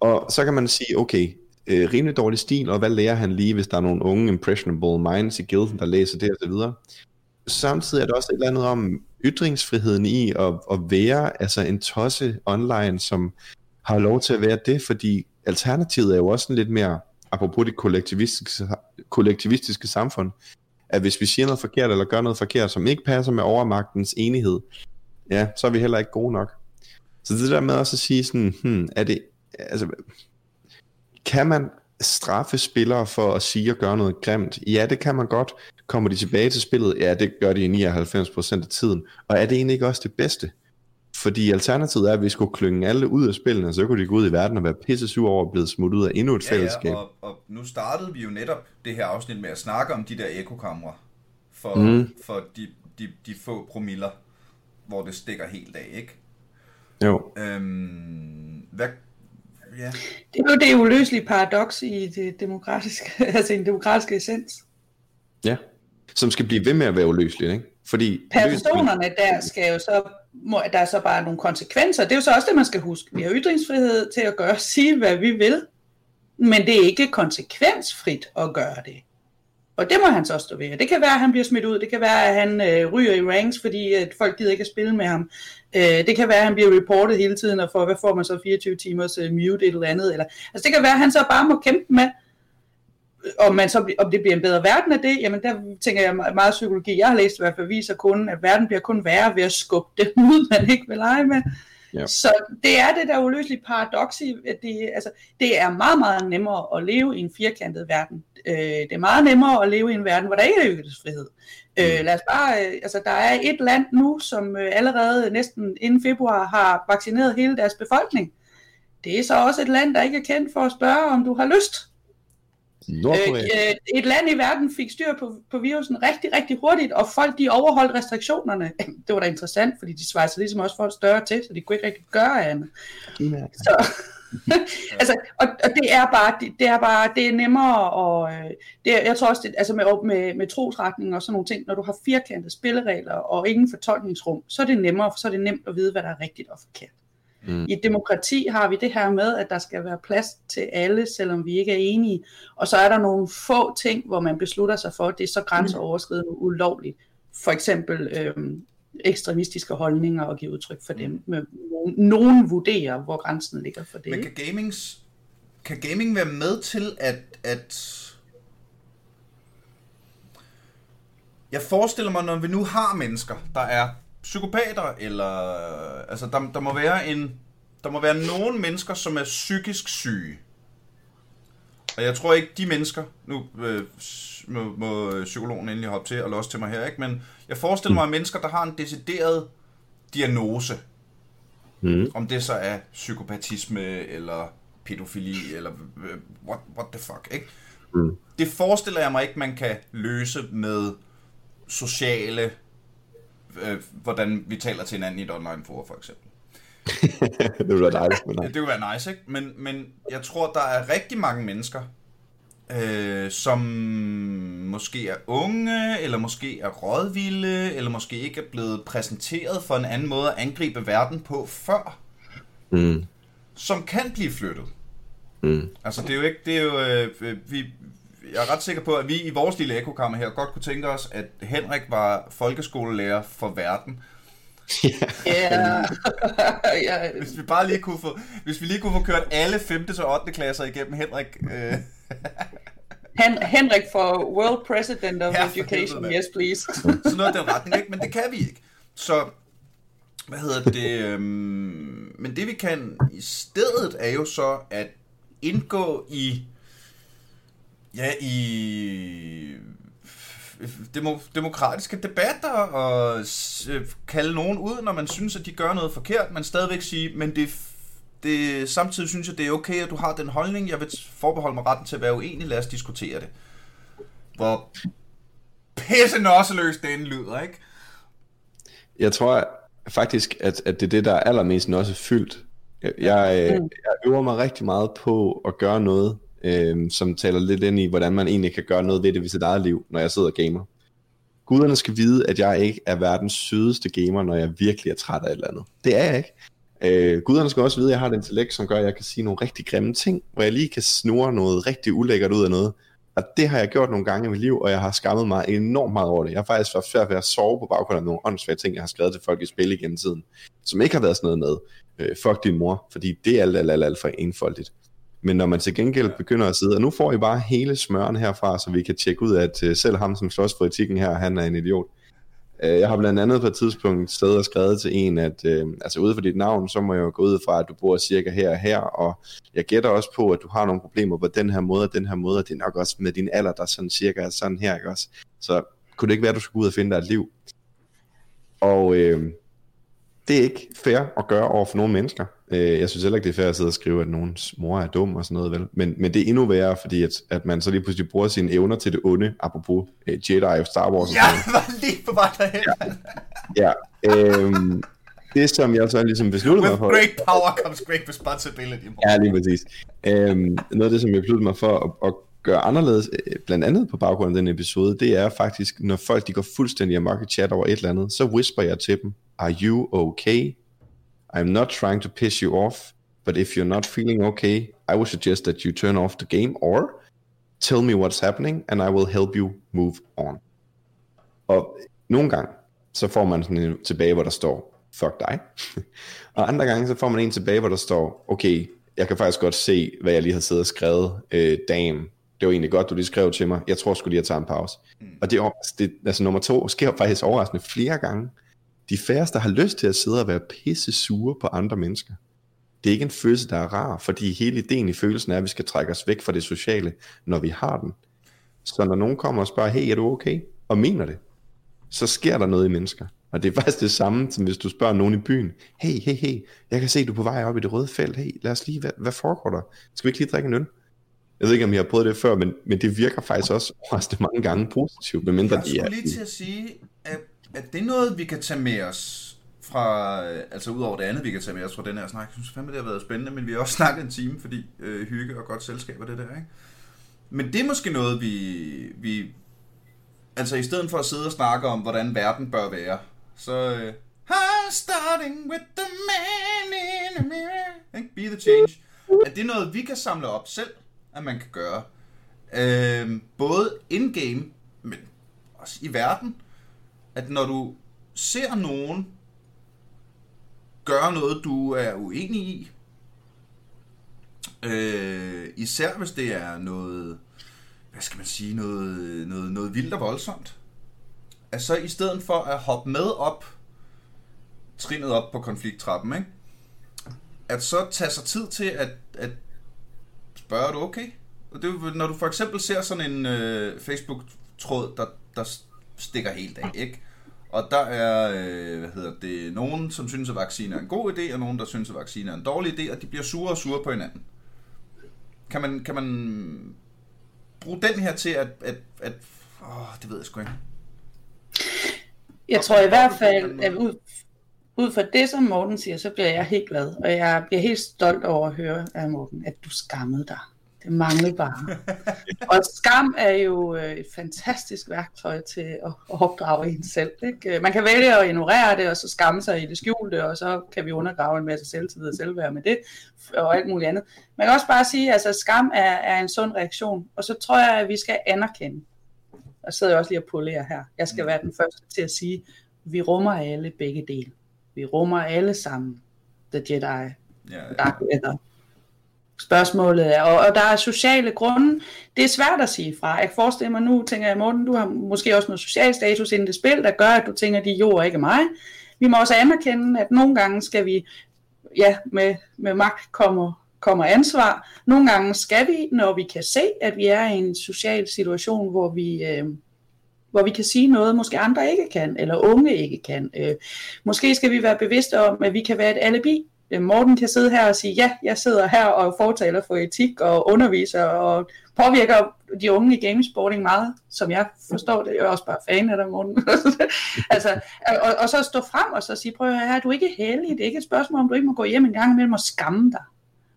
Og så kan man sige, okay, øh, rimelig dårlig stil, og hvad lærer han lige, hvis der er nogle unge impressionable minds i guilden, der læser det og så videre. Samtidig er der også et eller andet om ytringsfriheden i at, at være altså en tosse online, som har lov til at være det, fordi alternativet er jo også lidt mere, apropos det kollektivistiske, kollektivistiske samfund, at hvis vi siger noget forkert, eller gør noget forkert, som ikke passer med overmagtens enighed, ja, så er vi heller ikke gode nok. Så det der med også at sige sådan, hmm, er det, altså, kan man straffe spillere for at sige og gøre noget grimt? Ja, det kan man godt. Kommer de tilbage til spillet? Ja, det gør de i 99% af tiden. Og er det egentlig ikke også det bedste? Fordi alternativet er, at vi skulle klynge alle ud af spillene, så kunne de gå ud i verden og være pisse sur over at blive smudt ud af endnu et ja, fællesskab. Ja, og, og nu startede vi jo netop det her afsnit med at snakke om de der ekokamre for, mm. for de, de, de få promiller, hvor det stikker helt af, ikke? Jo. Øhm, hvad, ja. Det er jo det uløselige paradoks i det demokratiske, altså en demokratisk essens. Ja, som skal blive ved med at være uløseligt, ikke? Fordi personerne der skal jo så, må, der er så bare nogle konsekvenser. Det er jo så også det, man skal huske. Vi har ytringsfrihed til at gøre, sige hvad vi vil, men det er ikke konsekvensfrit at gøre det. Og det må han så stå ved. Det kan være, at han bliver smidt ud. Det kan være, at han øh, ryger i ranks, fordi at folk gider ikke at spille med ham. Øh, det kan være, at han bliver reportet hele tiden, og for hvad får man så 24 timers uh, mute et eller andet. Eller, altså det kan være, at han så bare må kæmpe med, om, man så, om det bliver en bedre verden af det, jamen der tænker jeg meget psykologi. Jeg har læst i hvert fald viser kun, at verden bliver kun værre ved at skubbe det ud, man ikke vil lege med. Ja. Så det er det der uløselige paradoks i, at det, altså, det er meget, meget nemmere at leve i en firkantet verden. Øh, det er meget nemmere at leve i en verden, hvor der ikke er ytringsfrihed. Øh, mm. lad os bare, øh, altså, der er et land nu, som øh, allerede næsten inden februar har vaccineret hele deres befolkning. Det er så også et land, der ikke er kendt for at spørge, om du har lyst. Nordkorea. Øh, et land i verden fik styr på, på virusen rigtig, rigtig hurtigt, og folk de overholdt restriktionerne. Det var da interessant, fordi de svejser ligesom også folk større til, så de kunne ikke rigtig gøre andet. Så, altså, og, og det er bare, det, det er bare, det er nemmere, og øh, det er, jeg tror også, det, altså med, med, med trosretning og sådan nogle ting, når du har firkantede spilleregler og ingen fortolkningsrum, så er det nemmere, for så er det nemt at vide, hvad der er rigtigt og forkert. Mm. I et demokrati har vi det her med, at der skal være plads til alle, selvom vi ikke er enige. Og så er der nogle få ting, hvor man beslutter sig for, at det er så grænseoverskridende ulovligt. for eksempel øh, ekstremistiske holdninger og give udtryk for dem. Men nogen vurderer, hvor grænsen ligger for det. Men kan, gamings, kan gaming være med til at, at... Jeg forestiller mig, når vi nu har mennesker, der er psykopater, eller... Altså, der, der må være en... Der må være nogle mennesker, som er psykisk syge. Og jeg tror ikke, de mennesker... Nu øh, må, må psykologen endelig hoppe til og låse til mig her, ikke? Men jeg forestiller mig, at mennesker, der har en decideret diagnose, Mm. om det så er psykopatisme, eller pædofili, eller øh, what, what the fuck, ikke? Mm. Det forestiller jeg mig ikke, man kan løse med sociale, øh, hvordan vi taler til hinanden i et online forum, for eksempel. det ville være dejligt, men nej. Det kunne være nice, ikke? Men, men jeg tror, der er rigtig mange mennesker, øh, som måske er unge, eller måske er rådvilde, eller måske ikke er blevet præsenteret for en anden måde at angribe verden på før, Mm. som kan blive flyttet. Mm. Altså, det er jo ikke, det er jo, øh, vi, jeg er ret sikker på, at vi i vores lille ekokammer her godt kunne tænke os, at Henrik var folkeskolelærer for verden. Ja, ja, Hvis vi bare lige kunne få, hvis vi lige kunne få kørt alle 5. til 8. klasser igennem Henrik. Øh, Hen, Henrik for World President of Ja, Education, yes please. sådan noget den retning, ikke? Men det kan vi ikke. Så, hvad hedder det? Øhm, men det vi kan i stedet er jo så at indgå i, ja, i demo, demokratiske debatter og s- øh, kalde nogen ud, når man synes, at de gør noget forkert, men stadigvæk sige, men det, det, samtidig synes jeg, det er okay, at du har den holdning. Jeg vil forbeholde mig retten til at være uenig. Lad os diskutere det. Hvor pisse nosseløst det lyder, ikke? Jeg tror faktisk, at, at det er det, der er allermest også fyldt. Jeg, jeg, øh, jeg øver mig rigtig meget på at gøre noget, øh, som taler lidt ind i, hvordan man egentlig kan gøre noget ved det ved sit eget liv, når jeg sidder og gamer. Guderne skal vide, at jeg ikke er verdens sødeste gamer, når jeg virkelig er træt af et eller andet. Det er jeg ikke. Øh, guderne skal også vide, at jeg har et intellekt, som gør, at jeg kan sige nogle rigtig grimme ting, hvor jeg lige kan snurre noget rigtig ulækkert ud af noget. Og det har jeg gjort nogle gange i mit liv, og jeg har skammet mig enormt meget over det. Jeg har faktisk været svært ved at sove på baggrund af nogle åndssvage ting, jeg har skrevet til folk i spil igennem tiden, som ikke har været sådan noget med, øh, fuck din mor, fordi det er alt, alt, alt, alt for enfoldigt. Men når man til gengæld begynder at sidde, og nu får I bare hele smøren herfra, så vi kan tjekke ud, at øh, selv ham, som slås for etikken her, han er en idiot. Øh, jeg har blandt andet på et tidspunkt stedet og skrevet til en, at øh, altså ude for dit navn, så må jeg jo gå ud fra, at du bor cirka her og her, og jeg gætter også på, at du har nogle problemer på den her måde og den her måde, og det er nok også med din alder, der sådan cirka er sådan her, ikke også? Så kunne det ikke være, at du skulle ud og finde dig et liv? Og øh, det er ikke fair at gøre over for nogle mennesker. Øh, jeg synes heller ikke, det er fair at sidde og skrive, at nogens mor er dum og sådan noget, vel? Men, men det er endnu værre, fordi at, at man så lige pludselig bruger sine evner til det onde, apropos øh, Jedi og Star Wars. og Ja, jeg var lige på vej derhen. Ja, øhm, det som jeg så ligesom besluttede mig With for... great power comes great responsibility. Ja, lige præcis. Øhm, noget af det, som jeg besluttede mig for at, at gøre anderledes, øh, blandt andet på baggrund af den episode, det er faktisk, når folk de går fuldstændig amok i chat over et eller andet, så whisper jeg til dem, Are you okay? I'm not trying to piss you off, but if you're not feeling okay, I would suggest that you turn off the game, or tell me what's happening, and I will help you move on. Og nogle gange, så får man sådan en tilbage, hvor der står, fuck dig. og andre gange, så får man en tilbage, hvor der står, okay, jeg kan faktisk godt se, hvad jeg lige har siddet og skrevet. Øh, damn, det var egentlig godt, du lige skrev til mig. Jeg tror skulle lige at tage en pause. Mm. Og det, er det, altså nummer to sker faktisk overraskende flere gange. De færreste har lyst til at sidde og være pisse sure på andre mennesker. Det er ikke en følelse, der er rar, fordi hele ideen i følelsen er, at vi skal trække os væk fra det sociale, når vi har den. Så når nogen kommer og spørger, hey, er du okay? Og mener det, så sker der noget i mennesker. Og det er faktisk det samme, som hvis du spørger nogen i byen, hey, hey, hey, jeg kan se, du er på vej op i det røde felt, hey, lad os lige, hvad, hvad foregår der? Skal vi ikke lige drikke en øl? Jeg ved ikke, om I har prøvet det før, men, men det virker faktisk også overraskende mange gange positivt, medmindre Jeg de er... skulle lige til at sige, at, at det er noget, vi kan tage med os fra, altså ud over det andet, vi kan tage med os fra den her snak. Jeg synes fandme, det har været spændende, men vi har også snakket en time, fordi øh, hygge og godt selskab og det der, ikke? Men det er måske noget, vi, vi, altså i stedet for at sidde og snakke om, hvordan verden bør være, så, øh, "I'm starting with the man in the mirror? Be the change. At det er noget, vi kan samle op selv, at man kan gøre. Øh, både in-game, men også i verden. at når du ser nogen gøre noget, du er uenig i, øh, især hvis det er noget, hvad skal man sige, noget, noget, noget vildt og voldsomt, at så i stedet for at hoppe med op, trinnet op på konflikttrappen, ikke? at så tage sig tid til at, at spørge, er du okay? Og det, når du for eksempel ser sådan en øh, Facebook-tråd, der, der stikker helt af, ikke? Og der er, øh, hvad hedder det, nogen, som synes, at vacciner er en god idé, og nogen, der synes, at vacciner er en dårlig idé, og de bliver sure og sure på hinanden. Kan man, kan man bruge den her til at, at, at åh, det ved jeg sgu ikke. Jeg tror i hvert fald, at ud, ud fra det, som Morten siger, så bliver jeg helt glad. Og jeg bliver helt stolt over at høre af Morten, at du skammede dig. Det manglede bare. og skam er jo øh, et fantastisk værktøj til at, opdrage en selv. Ikke? Man kan vælge at ignorere det, og så skamme sig i det skjulte, og så kan vi undergrave en masse selvtillid og selvværd med det, og alt muligt andet. Man kan også bare sige, at altså, skam er, er en sund reaktion, og så tror jeg, at vi skal anerkende. Og så sidder jeg også lige og polerer her. Jeg skal være den første til at sige, at vi rummer alle begge dele. Vi rummer alle sammen The Jedi, Ja, ja. Dark Vader. Spørgsmålet er, og, og der er sociale grunde. Det er svært at sige fra. Jeg forestiller mig nu, tænker jeg, Morten, du har måske også noget social status inden det spil, der gør, at du tænker, de jo ikke er mig. Vi må også anerkende, at nogle gange skal vi, ja, med, med magt kommer, kommer ansvar. Nogle gange skal vi, når vi kan se, at vi er i en social situation, hvor vi, øh, hvor vi kan sige noget, måske andre ikke kan, eller unge ikke kan. Øh, måske skal vi være bevidste om, at vi kan være et alibi. Øh, Morten kan sidde her og sige, ja, jeg sidder her og fortaler for etik og underviser og påvirker de unge i gamesporting meget, som jeg forstår det. Jeg er også bare fan af dig, Morten. altså, og, og, så stå frem og så sige, prøv at høre, du er ikke heldig. Det er ikke et spørgsmål, om du ikke må gå hjem en gang imellem og skamme dig.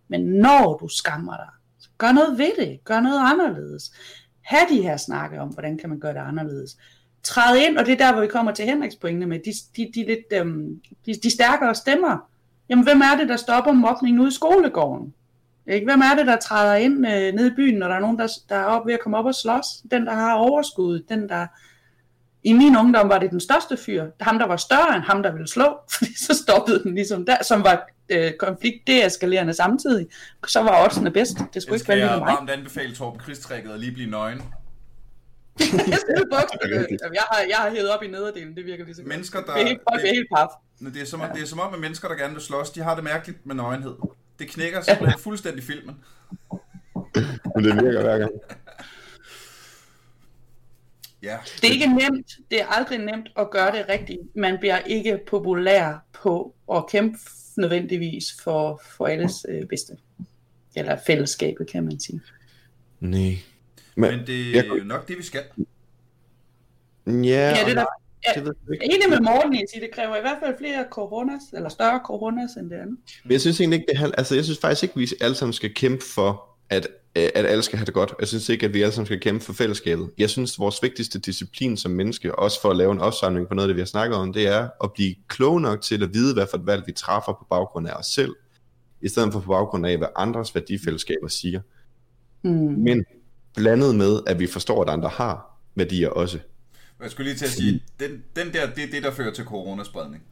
Men når du skammer dig, så gør noget ved det. Gør noget anderledes have de her snakke om, hvordan kan man gøre det anderledes. Træde ind, og det er der, hvor vi kommer til Henriks pointe med de, de, de, lidt, øhm, de, de stærkere stemmer. Jamen, hvem er det, der stopper mobningen ude i skolegården? Ikke? Hvem er det, der træder ind øh, ned i byen, når der er nogen, der, der er op ved at komme op og slås? Den, der har overskud, den, der... I min ungdom var det den største fyr. Ham, der var større end ham, der ville slå, fordi så stoppede den ligesom der, som var øh, konflikt deeskalerende samtidig. Så var oddsene bedst. Det skulle Jeg ikke være lige jeg med mig. varmt anbefale Torben krigstrækket og lige blive nøgen. Jeg, har, jeg har hævet op i nederdelen, det virker lige så godt. Mennesker, der... Det er helt, folk er helt paf. Men det er, som, det er som om, at mennesker, der gerne vil slås, de har det mærkeligt med nøgenhed. Det knækker simpelthen fuldstændig filmen. Men det virker hver gang. Ja, Det er ikke nemt. Det er aldrig nemt at gøre det rigtigt. Man bliver ikke populær på at kæmpe nødvendigvis for, for alles øh, bedste. Eller fællesskabet, kan man sige. Nej. Men, men det er jo nok det, vi skal. ja, Ja, det er der. Jeg er enig med Morten i at sige, det kræver i hvert fald flere coronas, eller større coronas end det andet. Men jeg synes egentlig ikke, det handler, altså jeg synes faktisk ikke, vi alle sammen skal kæmpe for, at, at alle skal have det godt. Jeg synes ikke, at vi alle sammen skal kæmpe for fællesskabet. Jeg synes, vores vigtigste disciplin som menneske, også for at lave en opsamling på noget af det, vi har snakket om, det er at blive klog nok til at vide, hvad for et valg vi træffer på baggrund af os selv, i stedet for på baggrund af, hvad andres værdifællesskaber siger. Hmm. Men blandet med, at vi forstår, at andre har værdier også. Jeg skulle lige til at sige, den, den der, det er det, der fører til coronaspredning.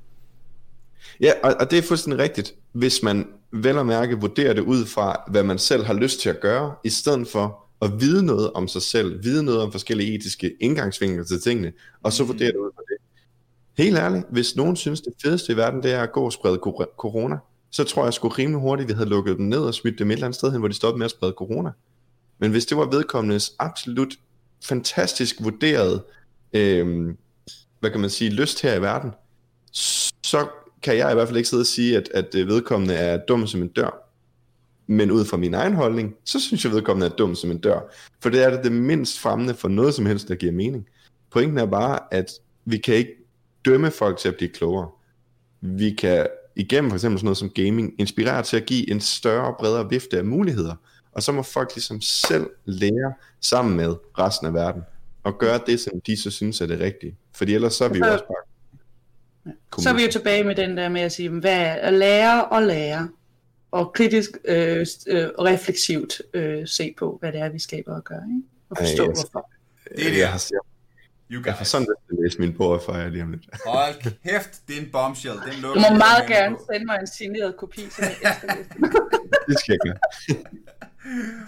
Ja, og, og det er fuldstændig rigtigt, hvis man vel og mærke vurderer det ud fra, hvad man selv har lyst til at gøre, i stedet for at vide noget om sig selv, vide noget om forskellige etiske indgangsvinkler til tingene, og så vurdere det ud fra det. Helt ærligt, hvis nogen synes, det fedeste i verden, det er at gå og sprede corona, så tror jeg sgu rimelig hurtigt, vi havde lukket dem ned og smidt dem et eller andet sted hen, hvor de stoppede med at sprede corona. Men hvis det var vedkommendes absolut fantastisk vurderet, øh, hvad kan man sige, lyst her i verden, så kan jeg i hvert fald ikke sidde og sige, at, at øh, vedkommende er dum som en dør. Men ud fra min egen holdning, så synes jeg, at vedkommende er dum som en dør. For det er det, det mindst fremmende for noget som helst, der giver mening. Pointen er bare, at vi kan ikke dømme folk til at blive klogere. Vi kan igennem for eksempel sådan noget som gaming inspirere til at give en større, bredere vifte af muligheder. Og så må folk ligesom selv lære sammen med resten af verden. Og gøre det, som de så synes er det rigtige. Fordi ellers så er vi jo Så- også bare... Så er vi jo tilbage med den der med at sige, hvad er at lære og lære, og kritisk øh, øh, og refleksivt øh, se på, hvad det er, vi skaber og gør, ikke? og Ej, forstå, jeg- hvorfor. Det er det. jeg, har, You Jeg får guys. sådan lidt at læse min bog for jer lige om lidt. Hold kæft, det er en bombshell. Den Du lukker må vi meget gerne på. sende mig en signeret kopi, så jeg elsker det. Det skal jeg gøre.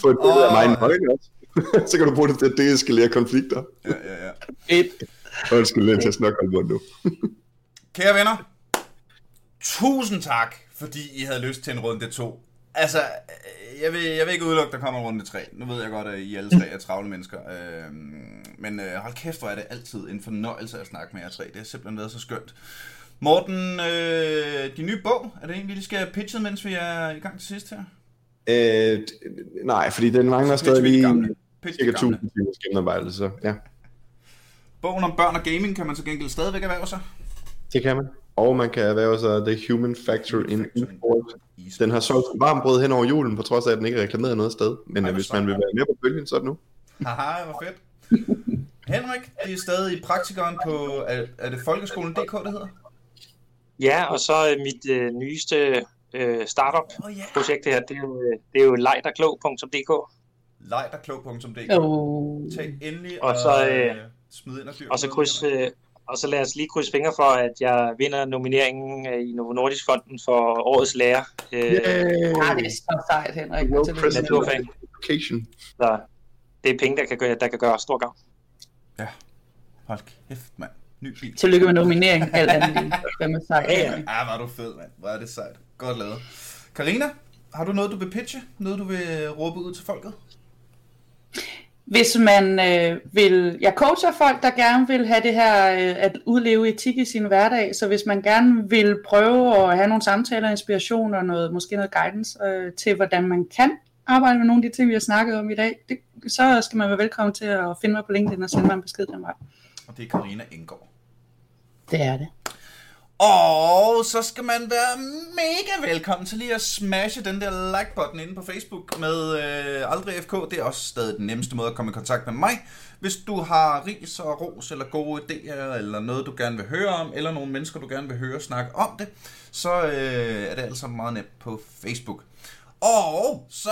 Få et billede af mig en højde også. så kan du bruge det til at deeskalere konflikter. Ja, ja, ja. Et. Undskyld, lidt til at snakke om nu. Kære venner, tusind tak, fordi I havde lyst til en runde 2. Altså, øh, jeg vil, jeg vil ikke udelukke, der kommer en runde 3. Nu ved jeg godt, at I alle tre er travle mennesker. Øh, men øh, hold kæft, hvor er det altid en fornøjelse at snakke med jer tre. Det har simpelthen været så skønt. Morten, øh, din nye bog, er det en, vi lige skal pitche, mens vi er i gang til sidst her? Øh, nej, fordi den mangler stadig lige cirka den gamle. 1000 timers gennemarbejde, så ja, Bogen om børn og gaming kan man så gengæld stadigvæk erhverve sig. Det kan man. Og man kan erhverve sig The Human Factor in Esports. Den har solgt varmbrød hen over julen, på trods af, at den ikke er reklameret noget sted. Men Ej, hvis man vil være med på bølgen, så er det nu. Haha, hvor fedt. Henrik, det er stadig praktikeren på, er, er det folkeskolen.dk, det hedder? Ja, og så øh, mit øh, nyeste øh, startup-projekt oh, her, det er jo, øh, det er jo lejderklog.dk. Lejderklog.dk Oh. Tag endelig Og så, øh, øh, smid ind og fyr. Og så, kryds, øh, og så lad os lige krydse fingre for, at jeg vinder nomineringen øh, i Novo Nordisk Fonden for årets lærer. Øh, Ja, det er så sejt, Henrik. No Tillykke. president Naturfag. Så det er penge, der kan gøre, der kan gøre stor gavn. Ja, hold kæft, mand. Ny bil. Tillykke med nominering, alt andet lige. Hvem er sejt? Ja, ja. Ja, var du fed, mand. Hvor er det sejt. Godt lavet. Karina, har du noget, du vil pitche? Noget, du vil råbe ud til folket? Hvis man øh, vil, jeg coacher folk, der gerne vil have det her, øh, at udleve etik i sin hverdag, så hvis man gerne vil prøve at have nogle samtaler, inspiration og noget, måske noget guidance øh, til, hvordan man kan arbejde med nogle af de ting, vi har snakket om i dag, det, så skal man være velkommen til at finde mig på LinkedIn og sende mig en besked den vej. Og det er Karina Indgaard. Det er det. Og så skal man være mega velkommen til lige at smashe den der like-button inde på Facebook med øh, Aldrig FK. Det er også stadig den nemmeste måde at komme i kontakt med mig. Hvis du har ris og ros eller gode idéer, eller noget du gerne vil høre om, eller nogle mennesker du gerne vil høre snakke om det, så øh, er det altså meget nemt på Facebook. Og så,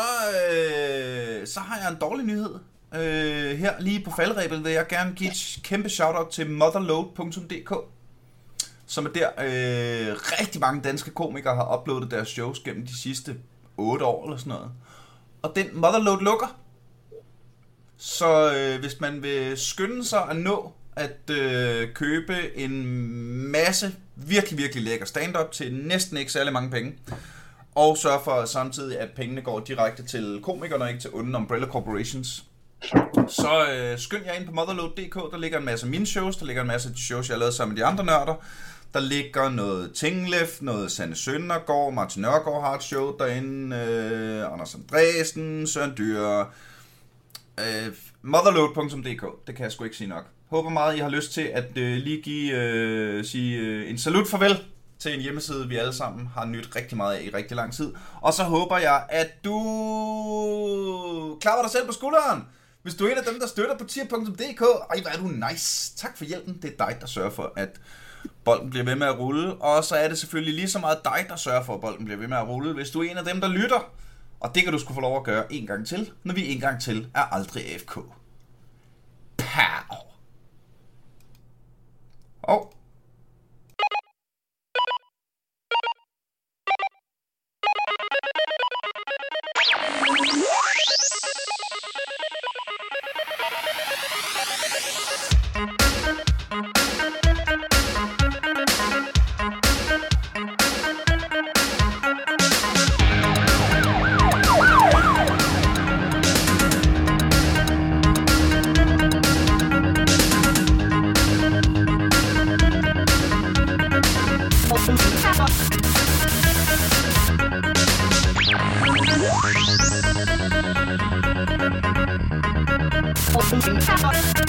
øh, så har jeg en dårlig nyhed. Øh, her lige på faldrebet vil jeg gerne give et kæmpe shoutout til motherload.dk som er der øh, rigtig mange danske komikere har uploadet deres shows gennem de sidste 8 år eller sådan noget. Og den Motherload lukker. Så øh, hvis man vil skynde sig at nå at øh, købe en masse virkelig, virkelig lækker stand-up til næsten ikke særlig mange penge, og sørge for samtidig, at pengene går direkte til komikerne og ikke til onde umbrella corporations, så øh, skynd jer ind på motherload.dk, der ligger en masse af mine shows, der ligger en masse af de shows, jeg har lavet sammen med de andre nørder. Der ligger noget Tinglef, noget Sande Søndergaard, Martin Nørgaard har et show derinde, øh, Anders Andresen, Søren Dyr, øh, motherload.dk, det kan jeg sgu ikke sige nok. Håber meget, I har lyst til at øh, lige give, øh, sige øh, en salut farvel til en hjemmeside, vi alle sammen har nyt rigtig meget af i rigtig lang tid. Og så håber jeg, at du klapper dig selv på skulderen. Hvis du er en af dem, der støtter på tier.dk, ej, hvor er du nice. Tak for hjælpen. Det er dig, der sørger for, at bolden bliver ved med at rulle. Og så er det selvfølgelig lige så meget dig, der sørger for, at bolden bliver ved med at rulle, hvis du er en af dem, der lytter. Og det kan du skulle få lov at gøre en gang til, når vi en gang til er aldrig AFK. Pow! Og Thank you.